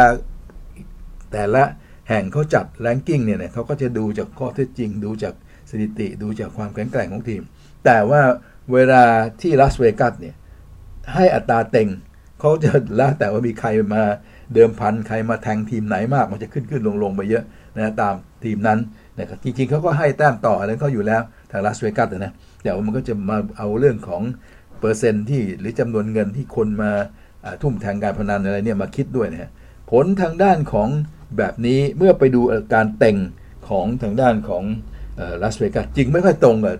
แต่ละแห่งเขาจัด ranking เนี่ยเขาก็จะดูจากข้อเท็จจริง ดูจากสถิติ ดูจากความแข็งแกร่งของทีม แต่ว่าเวลาที่ลาสเวกัสเนี่ยให้อัตราเต็งเขาจะแล้วแต่ว่ามีใครมาเดิมพันใครมาแทงทีมไหนมากมันจะขึ้นขึ้นลงลงไปเยอะนะตามทีมนั้นนะครับจริงๆเขาก็ให้แต้มต่ออะไรเขาอยู่แล้ว ทางลาสเวกัสนะแต่ว่ามันก็จะมาเอาเรื่องของเปอร์เซ็นต์ที่หรือจำนวนเงินที่คนมาทุ่มแทงการพนันอะไรเนี่ยมาคิดด้วยนะฮะผลทางด้านของแบบนี้เมื่อไปดูการเต็งของทางด้านของลาสเวกัสจึงไม่ค่อยตรงกับ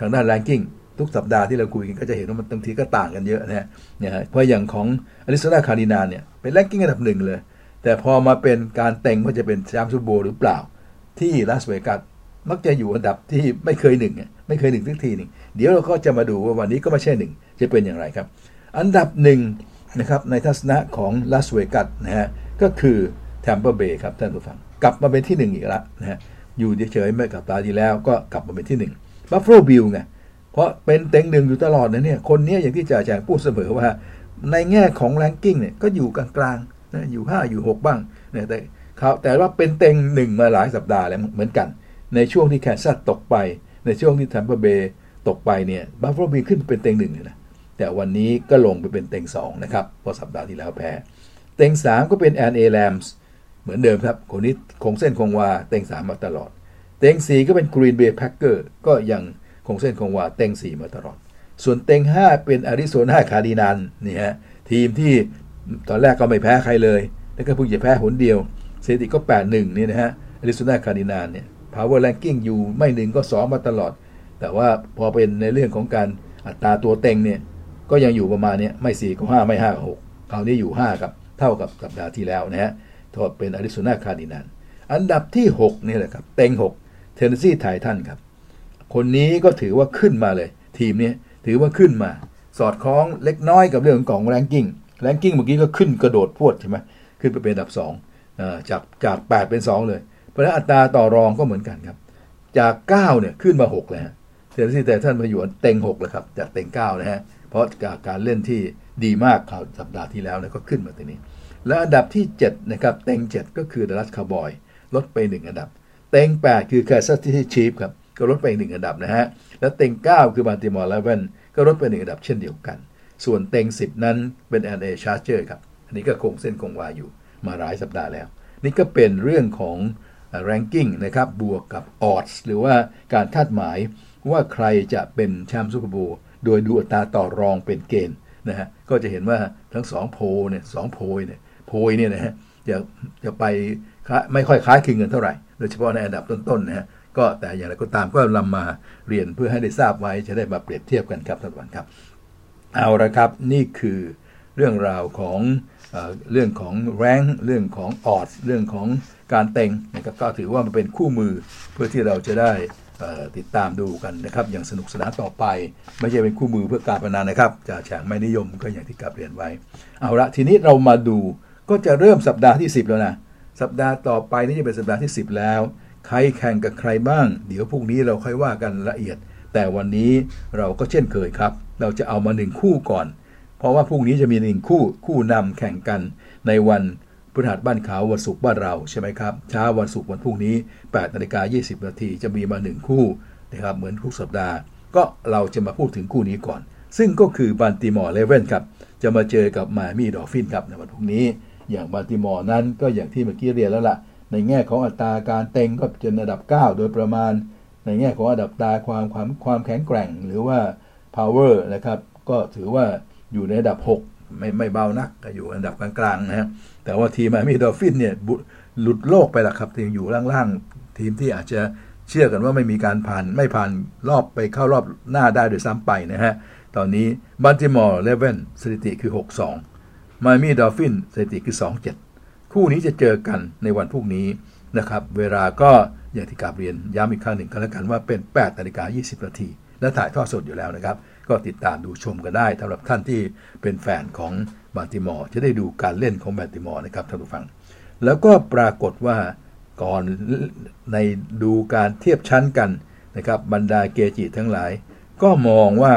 ทางด้าน ranking ทุกสัปดาห์ที่เราคุยกันก็จะเห็นว่ามันบางทีก็ต่างกันเยอะนะฮะเนี่ยเพราะอย่างของ Arizona Cardinals เนี่ยเป็น ranking อันดับหนึ่งเลย แต่พอมาเป็นการเต็งว่าจะเป็นแชมป์ Super Bowl หรือเปล่าที่ลาสเวกัส มักจะอยู่อันดับที่ไม่เคยหนึ่งไม่เคยหนึ่งสักทีหนึ่งเดี๋ยวเราก็จะมาดูว่าวันนี้ก็ไม่ใช่หนึ่งจะเป็นอย่างไรครับ อันดับหนึ่งนะครับในทัศนะของลาสเวกัสนะฮะก็คือ Tampa Bay ครับท่านผู้ฟัง กลับมาเป็นที่1อีกแล้วนะฮะอยู่เฉยๆไม่กับตาดีแล้วก็กลับมาเป็นที่1 Buffalo Bills ไงเพราะเป็นเต็งหนึ่งอยู่ตลอดนะเนี่ยคนนี้อย่างที่จ่าแฉ่งพูดเสมอว่า ในแง่ของ ranking เนี่ยก็อยู่กลางๆนะอยู่ 5 อยู่ 6 บ้างนะแต่เขาแต่ว่าเป็นเต็งหนึ่งมาหลายสัปดาห์แล้วเหมือนกัน ในช่วงที่ Kansas ตกไป ในช่วงที่ Tampa Bay ตกไปเนี่ย Buffalo Bills ขึ้นเป็นเต็งหนึ่งเลยนะแต่วันนี้ก็ลงไปเป็นเต็ง2นะครับเพราะสัปดาห์ที่แล้วแพ้เต็ง 3 ก็เป็น LA Rams เหมือนเดิมครับคนนี้คงเส้นคงวาเต็ง 3 มาตลอด เต็ง 4 ก็เป็น Green Bay Packers ก็ยังคงเส้นคงวาเต็ง 4 มาตลอด ส่วนเต็ง 5 เป็น Arizona Cardinals นี่ฮะทีมที่ตอนแรกก็ไม่แพ้ใครเลย แล้วก็เพิ่งจะแพ้หนเดียวสถิติก็ 8-1 นี่นะฮะ Arizona Cardinals เนี่ย power ranking อยู่ไม่หนึ่งก็2มาตลอด แต่ว่าพอเป็นในเรื่องของการอัตราตัวเต็งเนี่ยก็ยังอยู่ประมาณนี้ไม่4ก็5ไม่5ก็6คราวนี้อยู่5กับเท่ากับสัปดาห์ที่แล้วนะฮะโทษเป็น Arizona Cardinals อันดับที่6นี่แหละครับเต็ง6 Tennessee Titans ครับ คนนี้ก็ถือว่าขึ้นมาเลย ทีมนี้ถือว่าขึ้นมา สอดคล้องเล็กน้อยกับเรื่องของ ranking ranking เมื่อกี้ก็ขึ้นกระโดดพรวดใช่ไหมขึ้นไปเป็นอันดับ2จากจาก 8 เป็น 2 เลย เพราะฉะนั้นอัตราต่อรองก็เหมือนกันครับ จาก9เนี่ยขึ้นมา6เลยฮะ Tennessee Titans มาอยู่เต็ง6แล้วครับจากเต็ง9นะฮะเพราะจากการเล่นที่ดีมากของสัปดาห์ที่แล้วนะก็ขึ้นมาตรงนี้ และอันดับที่7นะครับเต็ง 7 ก็คือ Dallas Cowboys ลดไป 1 อันดับ เต็ง 8 คือ Kansas City Chiefs ครับก็ลดไปหนึ่งอันดับนะฮะ แล้วเต็ง 9 คือ Baltimore Ravensก็ลดไปหนึ่งอันดับเช่นเดียวกัน ส่วนเต็ง 10 นั้นเป็น LA Chargers ครับ อันนี้ก็คงเส้นคงวาอยู่มาหลายสัปดาห์แล้ว นี่ก็เป็นเรื่องของ ranking นะครับบวกกับ odds หรือว่าการคาดหมายว่าใครจะเป็นแชมป์ Super Bowl โดยดูอัตราต่อรองเป็นเกณฑ์นะฮะก็จะเห็นว่าทั้งสองโพเนี่ยสองโพยเนี่ยโพยเนี่ยนะฮะจะจะไปไม่ค่อยคล้ายคลึงกันเท่าไหร่ โดยเฉพาะในอันดับต้นๆนะฮะก็แต่อย่างไรก็ตามก็นำมาเรียนเพื่อให้ได้ทราบไว้จะได้มาเปรียบเทียบกันครับท่านผู้ชมครับ เอาละครับนี่คือเรื่องราวของเอเรื่องของแรงเรื่องของออดเรื่องของ การเต็งนะครับก็ถือว่ามันเป็นคู่มือเพื่อที่เราจะได้ติดตามดูกันนะครับ อย่างสนุกสนานต่อไป ไม่ใช่เป็นคู่มือเพื่อการพนันนะครับจะแฉงไม่นิยมก็อย่างที่กลับเรียนไว้ เอาละทีนี้เรามาดูก็จะเริ่มสัปดาห์ที่ 10 แล้วนะสัปดาห์ต่อไปนี่จะเป็นสัปดาห์ที่ 10 แล้ว ใครแข่งกับใครบ้าง เดี๋ยวพรุ่งนี้เราค่อยว่ากันละเอียด แต่วันนี้เราก็เช่นเคยครับ เราจะเอามาหนึ่งคู่ก่อน เพราะว่าพรุ่งนี้จะมีหนึ่งคู่คู่นำแข่งกันในวัน พฤหัสบ้านขาววันศุกร์บ้านเราใช่ไหมครับเช้าวันศุกร์วันพรุ่งนี้8นาฬิกา20 นาทีจะมีมาหนึ่งคู่นะครับเหมือนทุกสัปดาห์ ก็เราจะมาพูดถึงคู่นี้ก่อน ซึ่งก็คือบันติมอร์เลเว่นครับจะมาเจอกับ Miami Dolphins ครับในวันพรุ่งนี้ อย่าง Baltimore นั้นก็อย่างที่เมื่อกี้เรียนแล้วล่ะ ในแง่ของอัตราการเต็งก็จะระดับ 9 โดยประมาณ ในแง่ของอันดับตาความความความแข็งแกร่งหรือว่า power นะครับก็ถือว่าอยู่ในระดับ 6 ไม่ไม่เบานักก็อยู่อันดับกลางๆนะฮะแต่ว่าทีม Miami Dolphins เนี่ยหลุดโลกไปละครับทีมอยู่ล่างๆ ทีมที่อาจจะเชื่อกันว่าไม่มีการผ่านไม่ผ่านรอบไปเข้ารอบหน้าได้ด้วยซ้ำไปนะฮะ ตอนนี้ Baltimore Ravens สถิติคือ 6-2 Miami Dolphins สถิติคือ 2-7 คู่นี้จะเจอกันในวันพรุ่งนี้นะครับ เวลาก็อย่างที่กราบเรียนย้ำอีกครั้งหนึ่งกันแล้วกันว่าเป็น8นาฬิกา20นาทีและถ่ายทอดสดอยู่แล้วนะครับ ก็ติดตามดูชมกันได้สำหรับท่านที่เป็นแฟนของ Baltimore จะได้ดูการเล่นของ Baltimore นะครับท่านผู้ฟัง แล้วก็ปรากฏว่าก่อนอื่นดูการเทียบชั้นกันนะครับบรรดาเกจิทั้งหลาย ก็มองว่า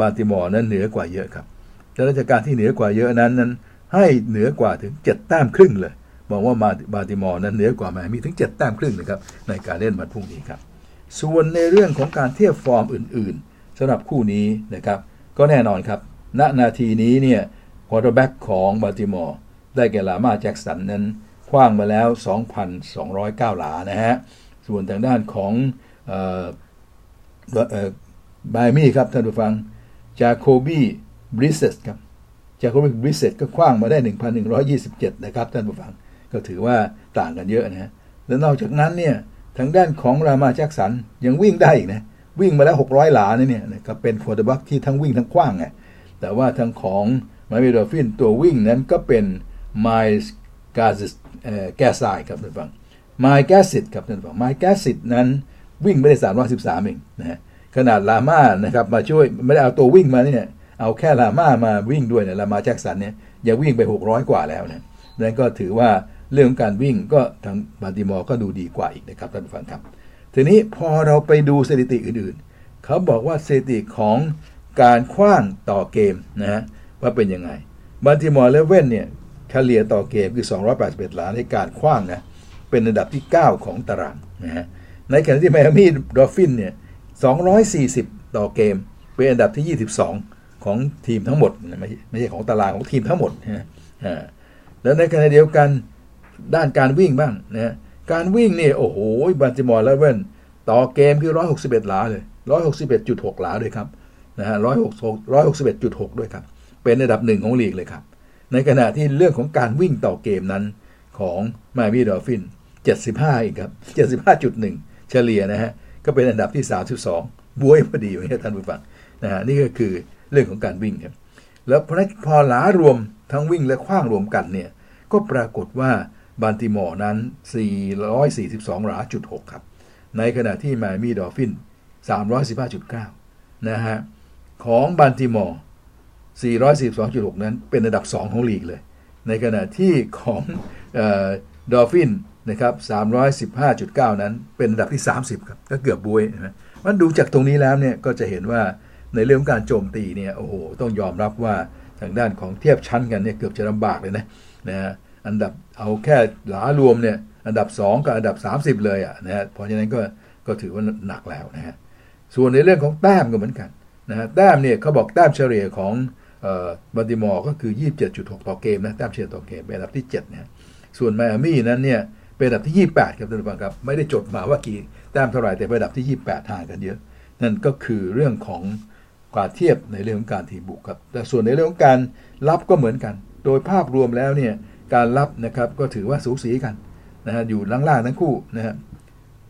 Baltimore นั้นเหนือกว่าเยอะครับแต่ราชการที่เหนือกว่าเยอะนั้นนั้น ให้เหนือกว่าถึง 7 แต้มครึ่งเลยบอกว่ามา Baltimore นั้นเหนือกว่า Miami ถึง 7 แต้มครึ่งนะครับในการเล่นวันพรุ่งนี้ครับ ส่วนในเรื่องของการเทียบฟอร์มอื่นๆ สำหรับคู่นี้นะครับ ก็แน่นอนครับ ณนาทีนี้เนี่ย quarterback ของ Baltimoreได้แก่ Lamar Jackson นั้นขว้างมาแล้ว 2,209 หลานะฮะ ส่วนทางด้านของ Miami ครับท่านผู้ฟัง Jacoby Brissett ครับ Jacoby Brissett ก็ขว้างมาได้ 1,127 นะครับท่านผู้ฟังก็ถือว่าต่างกันเยอะนะฮะ แล้วนอกจากนั้นเนี่ย ทางด้านของ Lamar Jackson ยังวิ่งได้อีกนะ วิ่งมาแล้ว 600 หลาเนี่ยก็เป็น quarterback ที่ทั้งวิ่งทั้งขว้างไงแต่ว่าทางของไมาเมโดฟินตัววิ่งนั้นก็เป็นไมล์กาซิสแก้ทรายครับท่านฟังไมล์แกสิตครับท่านฟังไมล์แกสิตนั้นวิ่งไม่ได้ 313 เองนะฮะขนาดลาม่านะครับมาช่วยไม่ได้เอาตัววิ่งมาเนี่ยเอาแค่ลาม่ามาวิ่งด้วยเนี่ยลามาแจ็คสันเนี่ยยังวิ่งไป 600 กว่าแล้วนะนั่นก็ถือว่าเรื่องการวิ่งก็ทางบาติมอร์ก็ดูดีกว่าอีกนะครับท่านฟังครับ ทีนี้พอเราไปดูสถิติอื่นๆ เขาบอกว่าสถิติของการคว้างต่อเกมนะฮะว่าเป็นยังไงบาติมอร์เลเว่นเนี่ยเฉลี่ยต่อเกมคือ 281หลานในการคว้างนะเป็นอันดับที่ 9 ของตารางนะฮะในขณะที่ไมอามี่ดอฟฟินเนี่ย 240 ต่อเกม เป็นอันดับที่ 22 ของทีมทั้งหมด ไม่ไม่ใช่ของตารางของทีมทั้งหมดนะฮะแล้วในขณะเดียวกันด้านการวิ่งบ้างนะฮะ การวิ่งนี่โอ้โห Baltimore Ravens ต่อเกมคือ 161 หลาเลย 161.6 หลาเลยครับนะฮะร้อยหกร้อยหกสิบเอ็ดจุดหกด้วยครับ เป็นอันดับหนึ่งของลีกเลยครับ ในขณะที่เรื่องของการวิ่งต่อเกมนั้นของ Miami Dolphins 75 อีกครับ 75.1 เฉลี่ยนะฮะ ก็เป็นอันดับที่ 32 บ๊วยพอดีอย่างนี้ท่านผู้ฟังนะฮะนี่ก็คือเรื่องของการวิ่งครับ แล้วพอพอหลารวมทั้งวิ่งและขว้างรวมกันเนี่ยก็ปรากฏว่า Baltimore นั้น 442หลาจุด6ครับ ในขณะที่ Miami Dolphins 315.9 นะฮะ ของ Baltimore 442.6 นั้นเป็นอันดับ 2 ของลีกเลย ในขณะที่ของ Dolphins นะครับ 315.9 นั้นเป็นอันดับที่ 30 ครับ ก็เกือบบ๊วยนะมันดูจากตรงนี้แล้วเนี่ยก็จะเห็นว่าในเรื่องการโจมตีเนี่ยโอ้โหต้องยอมรับว่าทางด้านของเทียบชั้นกันเนี่ยเกือบจะลำบากเลยนะนะฮะอันดับ เอาแค่หลารวมเนี่ยอันดับ 2 กับอันดับ 30 เลยอะนะฮะเพราะฉะนั้นก็ก็ถือว่าหนักแล้วนะฮะส่วนในเรื่องของแต้มก็เหมือนกันนะฮะแต้มเนี่ยเขาบอกแต้มเฉลี่ยของบัลติมอร์ก็คือ 27.6 ต่อเกมนะแต้มเฉลี่ยต่อเกมเป็นอันดับที่7นะส่วนไมอามี่นั้นเนี่ยเป็นอันดับที่ 28 ครับท่านผู้ฟังครับ ไม่ได้จดมาว่ากี่แต้มเท่าไหร่แต่เป็นอันดับที่ 28ห่างกันเยอะ นั่นก็คือเรื่องของการเทียบในเรื่องของการทีบุกครับแต่ส่วนในเรื่องของการรับก็เหมือนกัน โดยภาพรวมแล้วเนี่ย การรับนะครับก็ถือว่าสูสีกันนะฮะอยู่ล่างๆทั้งคู่นะฮะ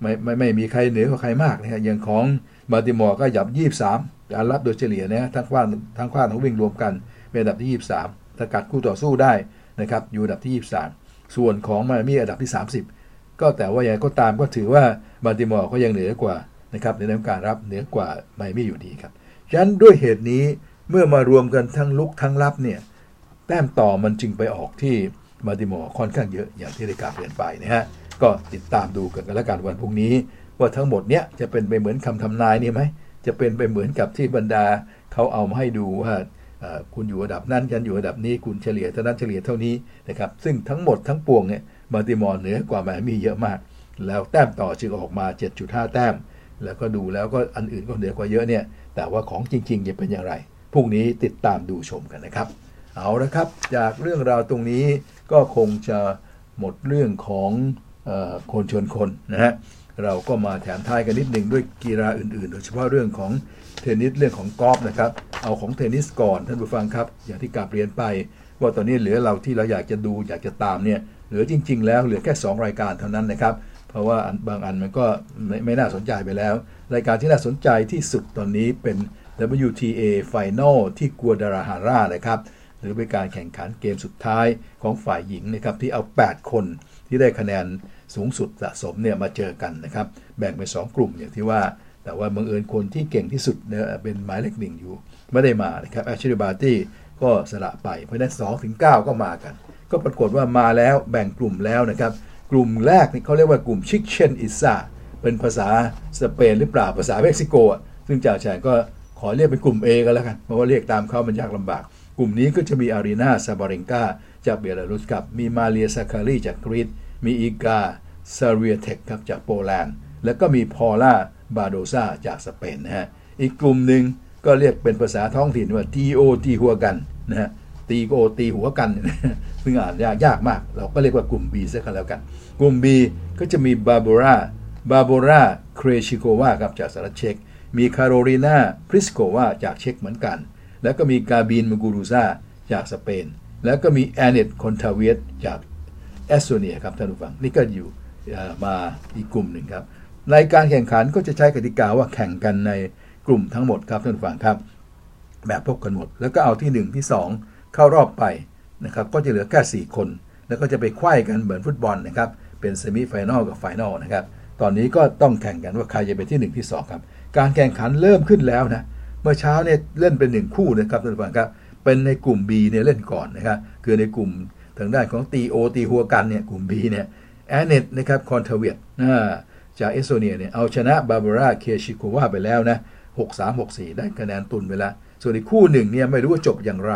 ไม่ไม่ไม่มีใครเหนือกว่าใครมากนะฮะอย่างของบาติมอร์ก็หยับ23การรับโดยเฉลี่ยนะทั้งขว้างทั้งขว้างทั้งวิ่งรวมกันเป็นอันดับที่ 23สกัดคู่ต่อสู้ได้นะครับอยู่อันดับที่ 23 ส่วนของมามีอันดับที่ 30 ก็แต่ว่าอย่างก็ตามก็ถือว่าบาติมอร์ก็ยังเหนือกว่านะครับในเรื่องการรับเหนือกว่าไมมี่อยู่ดีครับฉะนั้นด้วยเหตุนี้เมื่อมารวมกันทั้งลุกทั้งรับเนี่ยแต้มต่อมันจึงไปออกที่ มาติมอร์ค่อนข้างเยอะอย่างที่ได้กล่าวเรียนไปนะฮะก็ติดตามดูกันกันแล้วกันวันพรุ่งนี้ ว่าทั้งหมดเนี้ยจะเป็นไปเหมือนคำทำนายนี่ไหมจะเป็นไปเหมือนกับที่บรรดาเขาเอามาให้ดูว่าคุณอยู่ระดับนั้นกันอยู่ระดับนี้คุณเฉลี่ยเท่านั้นเฉลี่ยเท่านี้นะครับซึ่งทั้งหมดทั้งปวงเนี่ยมาติมอร์เหนือกว่าแมมี่เยอะมาก แล้วแต้มต่อจึงออกมา 7.5 แต้ม แล้วก็ดูแล้วก็อันอื่นก็เหนือกว่าเยอะเนี่ยแต่ว่าของจริงๆจะเป็นอย่างไรพรุ่งนี้ติดตามดูชมกันนะครับ เอาละครับ จากเรื่องราวตรงนี้ ก็คงจะหมดเรื่องของอคนชนคนนะฮะเราก็มาแถมท้ายกันนิดหนึ่งด้วยกีฬาอื่นๆ โดยเฉพาะเรื่องของเทนนิสเรื่องของกอล์ฟนะครับเอาของเทนนิสก่อนท่านผู้ฟังครับ อย่างที่กาบเรียนไป ว่าตอนนี้เหลือเราที่เราอยากจะดูอยากจะตามเนี่ยเหลือจริง ๆ แล้วเหลือแค่ 2 รายการเท่านั้นนะครับ เพราะว่าบางอันมันก็ไม่ไมน่าสนใจไปแล้ว รายการที่น่าสนใจที่สุดตอนนี้เป็น WTA Final ที่กัวดาราฮาร่านะครับ หรือเป็นการแข่งขันเกมสุดท้ายของฝ่ายหญิงนะครับที่เอา 8 คนที่ได้คะแนนสูงสุดสะสมเนี่ยมาเจอกันนะครับแบ่งเป็น2กลุ่มอย่างที่ว่า แต่ว่าบังเอิญคนที่เก่งที่สุดเนี่ยเป็นหมายเลขหนึ่งอยู่ ไม่ได้มานะครับ Ashleigh Barty ก็สละไปเพราะนั้นสองถึงเก้ามากัน ก็ปรากฏว่ามาแล้วแบ่งกลุ่มแล้วนะครับกลุ่มแรกนี่เขาเรียกว่ากลุ่ม Chichen Itza เป็นภาษาสเปนหรือเปล่าภาษาเม็กซิโกซึ่งจ่าแฉ่ง็ขอเรียกเป็นกลุ่ม A กันแล้วกันเพราะว่าเรียกตามเขามันยากลำบาก กลุ่มนี้ก็จะมี Aryna Sabalenka จากเบลารุสครับ มี Maria Sakkari จากกรีซ มี Iga Swiatek ครับจากโปแลนด์ แล้วก็มี Paula Badosa จากสเปนนะฮะ อีกกลุ่มหนึ่งก็เรียกเป็นภาษาท้องถิ่นว่า Teotihuacan นะฮะ Teotihuacan ซึ่งอ่านยากยากมาก เราก็เรียกว่ากลุ่ม B ซะกันแล้วกัน กลุ่ม B ก็จะมี Barbora Barbora Krejcikova ครับจากสาธารณรัฐเช็กมี Karolina Pliskova จากเช็กเหมือนกัน แล้วก็มี Garbine Muguruzaจากสเปน แล้วก็มี Anett Kontaveit จากเอสโตเนียครับท่านผู้ฟังนี่ก็อยู่มาอีกกลุ่มหนึ่งครับในการแข่งขันก็จะใช้กติกาว่าแข่งกันในกลุ่มทั้งหมดครับท่านผู้ฟังครับ แบบพบกันหมด แล้วก็เอาที่ 1 ที่ 2 เข้ารอบไปนะครับก็จะเหลือแค่4คน แล้วก็จะไปไขว้กันเหมือนฟุตบอลนะครับเป็น semi-final กับ final นะครับตอนนี้ก็ต้องแข่งกันว่าใครจะเป็นที่ 1 ที่ 2 ครับ การแข่งขันเริ่มขึ้นแล้วนะ เมื่อเช้าเนี่ยเล่นเป็น1คู่นะครับท่านผู้ฟังครับเป็นในกลุ่ม B เนี่ยเล่นก่อนนะครับคือในกลุ่มทางด้านของ Teotihuacán เนี่ยกลุ่ม B เนี่ยแอนเนตนะครับ Kontaveit จากเอสโตเนียเนี่ยเอาชนะ Barbora Krejcikova ไปแล้วนะ6-3 6-4 ได้คะแนนตุนไปแล้ว ส่วนอีกคู่หนึ่งเนี่ยไม่รู้ว่าจบอย่างไร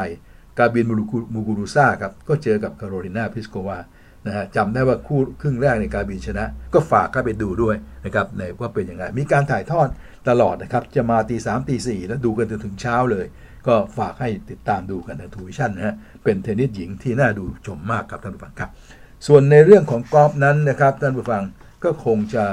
กาบินมูกูรูซาครับ ก็เจอกับคาโรลินาพิสโกวานะฮะจำได้ว่าคู่ครึ่งแรกในกาบินชนะ ก็ฝากเข้าไปดูด้วยนะครับในว่าเป็นยังไง มีการถ่ายทอด ตลอดนะครับ จะมาตีสามตีสี่แล้วดูกันจนถึงเช้าเลย ก็ฝากให้ติดตามดูกันทางทรูวิชั่นส์นะฮะเป็นเทนนิสหญิงที่น่าดูชมมากครับท่านผู้ฟังครับ ส่วนในเรื่องของกอล์ฟนั้นนะครับท่านผู้ฟังก็คงจะ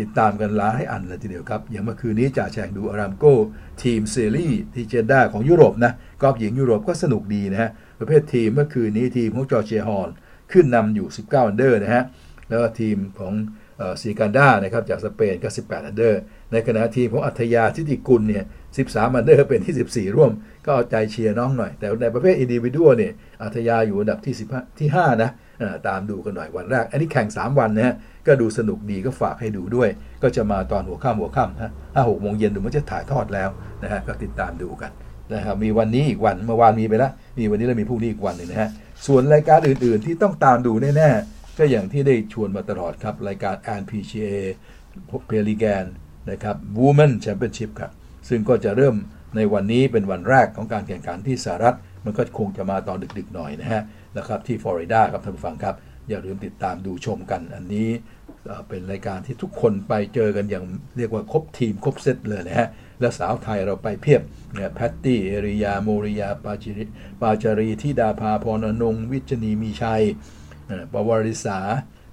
ติดตามกันหลายอันเลยทีเดียวครับ อย่างเมื่อคืนนี้จ่าแฉ่งดู Aramco Team Series ที่ Jeddah ของยุโรปนะกอล์ฟหญิงยุโรปก็สนุกดีนะฮะประเภททีมเมื่อคืนนี้ทีมของ Georgia Hallขึ้นนำอยู่ 19 under นะฮะแล้วทีมของ Ciganda นะครับจากสเปนก็ 18 under ในขณะทีมของอาฒยา ฐิติกุลเนี่ย13 under เป็นที่ 14 ร่วม ก็เอาใจเชียร์น้องหน่อย แต่ในประเภท individual เนี่ยอาฒยาอยู่อันดับที่ 15 ที่ 5 นะตามดูกันหน่อยวันแรก อันนี้แข่ง 3 วันนะฮะ ก็ดูสนุกดีก็ฝากให้ดูด้วย ก็จะมาตอนหัวค่ำหัวค่ำฮะห้าหกโมงเย็นดูมันจะถ่ายทอดแล้วนะฮะก็ติดตามดูกันนะครับมีวันนี้อีกวันเมื่อวานมีไปแล้วมีวันนี้แล้วมีพรุ่งนี้อีกวันหนึ่งนะฮะส่วนรายการอื่นๆที่ต้องตามดูแน่ๆ ก็อย่างที่ได้ชวนมาตลอดครับ รายการ NPGA เพลีแกนนะครับ Women Championship ครับ ซึ่งก็จะเริ่มในวันนี้เป็นวันแรกของการแข่งขันที่สหรัฐ มันก็คงจะมาตอนดึกๆหน่อยนะฮะนะครับที่ฟลอริดาครับท่านผู้ฟังครับ อย่าลืมติดตามดูชมกันอันนี้เป็นรายการที่ทุกคนไปเจอกันอย่างเรียกว่าครบทีมครบเซตเลยนะฮะ และสาวไทยเราไปเพียบเนี่ยแพตตี้ เอริยา โมริยา ปาจิริปาจารีทิดาภาพรอนงวิจนีมีชัย ปวาริสา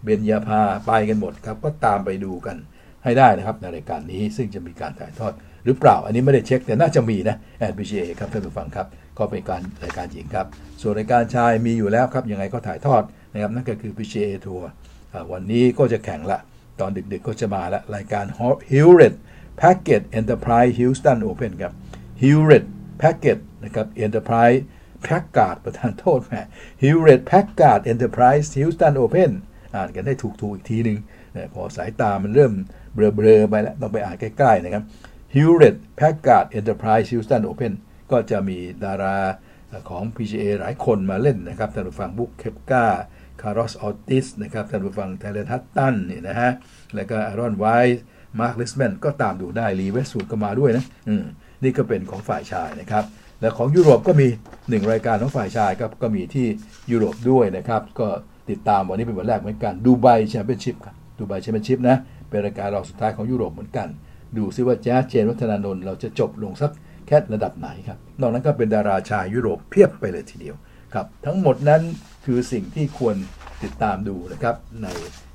เบญญาภา ไปกันหมดครับ ก็ตามไปดูกันให้ได้นะครับในรายการนี้ซึ่งจะมีการถ่ายทอดหรือเปล่า อันนี้ไม่ได้เช็ค แต่น่าจะมีนะ NPCA ครับท่านผู้ฟังครับ ก็เป็นการรายการหญิงครับ ส่วนรายการชายมีอยู่แล้วครับ ยังไงก็ถ่ายทอดนะครับนั่นก็คือ PCA ทัวร์วันนี้ก็จะแข่งละ ตอนดึกๆก็จะมาละ รายการ Hewlett Packet Enterprise Houston Open ครับ Hewlett Packet นะครับ Enterprise Packard ประธานโทษแม่ Hewlett Packard Enterprise Houston Open อ่านกันได้ถูกๆอีกทีหนึ่งพอสายตามันเริ่มเบลอๆไปแล้ว ต้องไปอ่านใกล้ๆนะครับ Hewlett Packard Enterprise Houston Open ก็จะมีดาราของ PGA หลายคนมาเล่นนะครับท่านผู้ฟังบุ๊กเคปกาCarlos Ortiz นะครับท่านผู้ฟัง Tyler Duncan นี่นะฮะ แล้วก็ Aaron Wise Marc Leishman ก็ตามดูได้ Lee Westwood ก็มาด้วยนะนี่ก็เป็นของฝ่ายชายนะครับ และของยุโรปก็มี 1 รายการของฝ่ายชายครับก็มีที่ยุโรปด้วยนะครับ ก็ติดตามวันนี้เป็นวันแรกเหมือนกัน Dubai Championship ครับ Dubai Championship นะเป็นรายการรองสุดท้ายของยุโรปเหมือนกัน ดูซิว่าแจ๊สเจนวัฒนานนท์เราจะจบลงสักแค่ระดับไหนครับนอกนั้นก็เป็นดาราชายยุโรปเพียบไปเลยทีเดียวครับ ทั้งหมดนั้นคือสิ่งที่ควรติดตามดูนะครับ ใน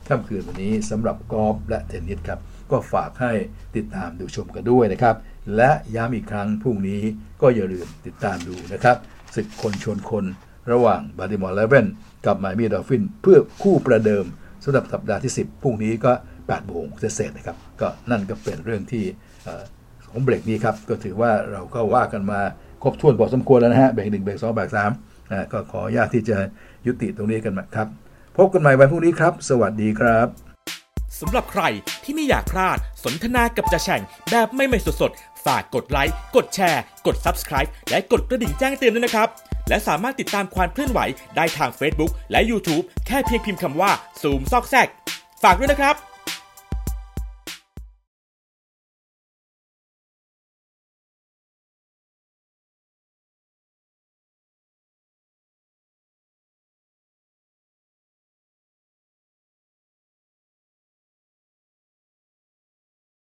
ค่ำคืนวันนี้สำหรับกอล์ฟและเทนนิสครับก็ฝากให้ติดตามดูชมกันด้วยนะครับ และย้ำอีกครั้งพรุ่งนี้ก็อย่าลืมติดตามดูนะครับศึกคนชนคนระหว่าง Baltimore Ravens กับ Miami Dolphins เพื่อคู่ประเดิมสำหรับสัปดาห์ที่ 10พรุ่งนี้ก็8โมงเศษนะครับ ก็นั่นก็เป็นเรื่องที่ของเบรกนี้ครับ ก็ถือว่าเราก็ว่ากันมาครบถ้วนพอสมควรแล้วนะฮะเบรกหนึ่งเบรกสองเบรกสามก็ขออนุญาตที่จะยุติตรงนี้กันนะครับ พบกันใหม่วันพรุ่งนี้ครับ สวัสดีครับสำหรับใครที่ไม่อยากพลาดสนทนากับจ่าแฉ่งแบบไม่ไม่สดๆ ฝากกดไลค์ กดแชร์ กด Subscribe และกดกระดิ่งแจ้งเตือนด้วยนะครับ และสามารถติดตามความเคลื่อนไหวได้ทาง Facebook และ YouTube แค่เพียงพิมพ์คำว่าซูมซอกแซก ฝากด้วยนะครับ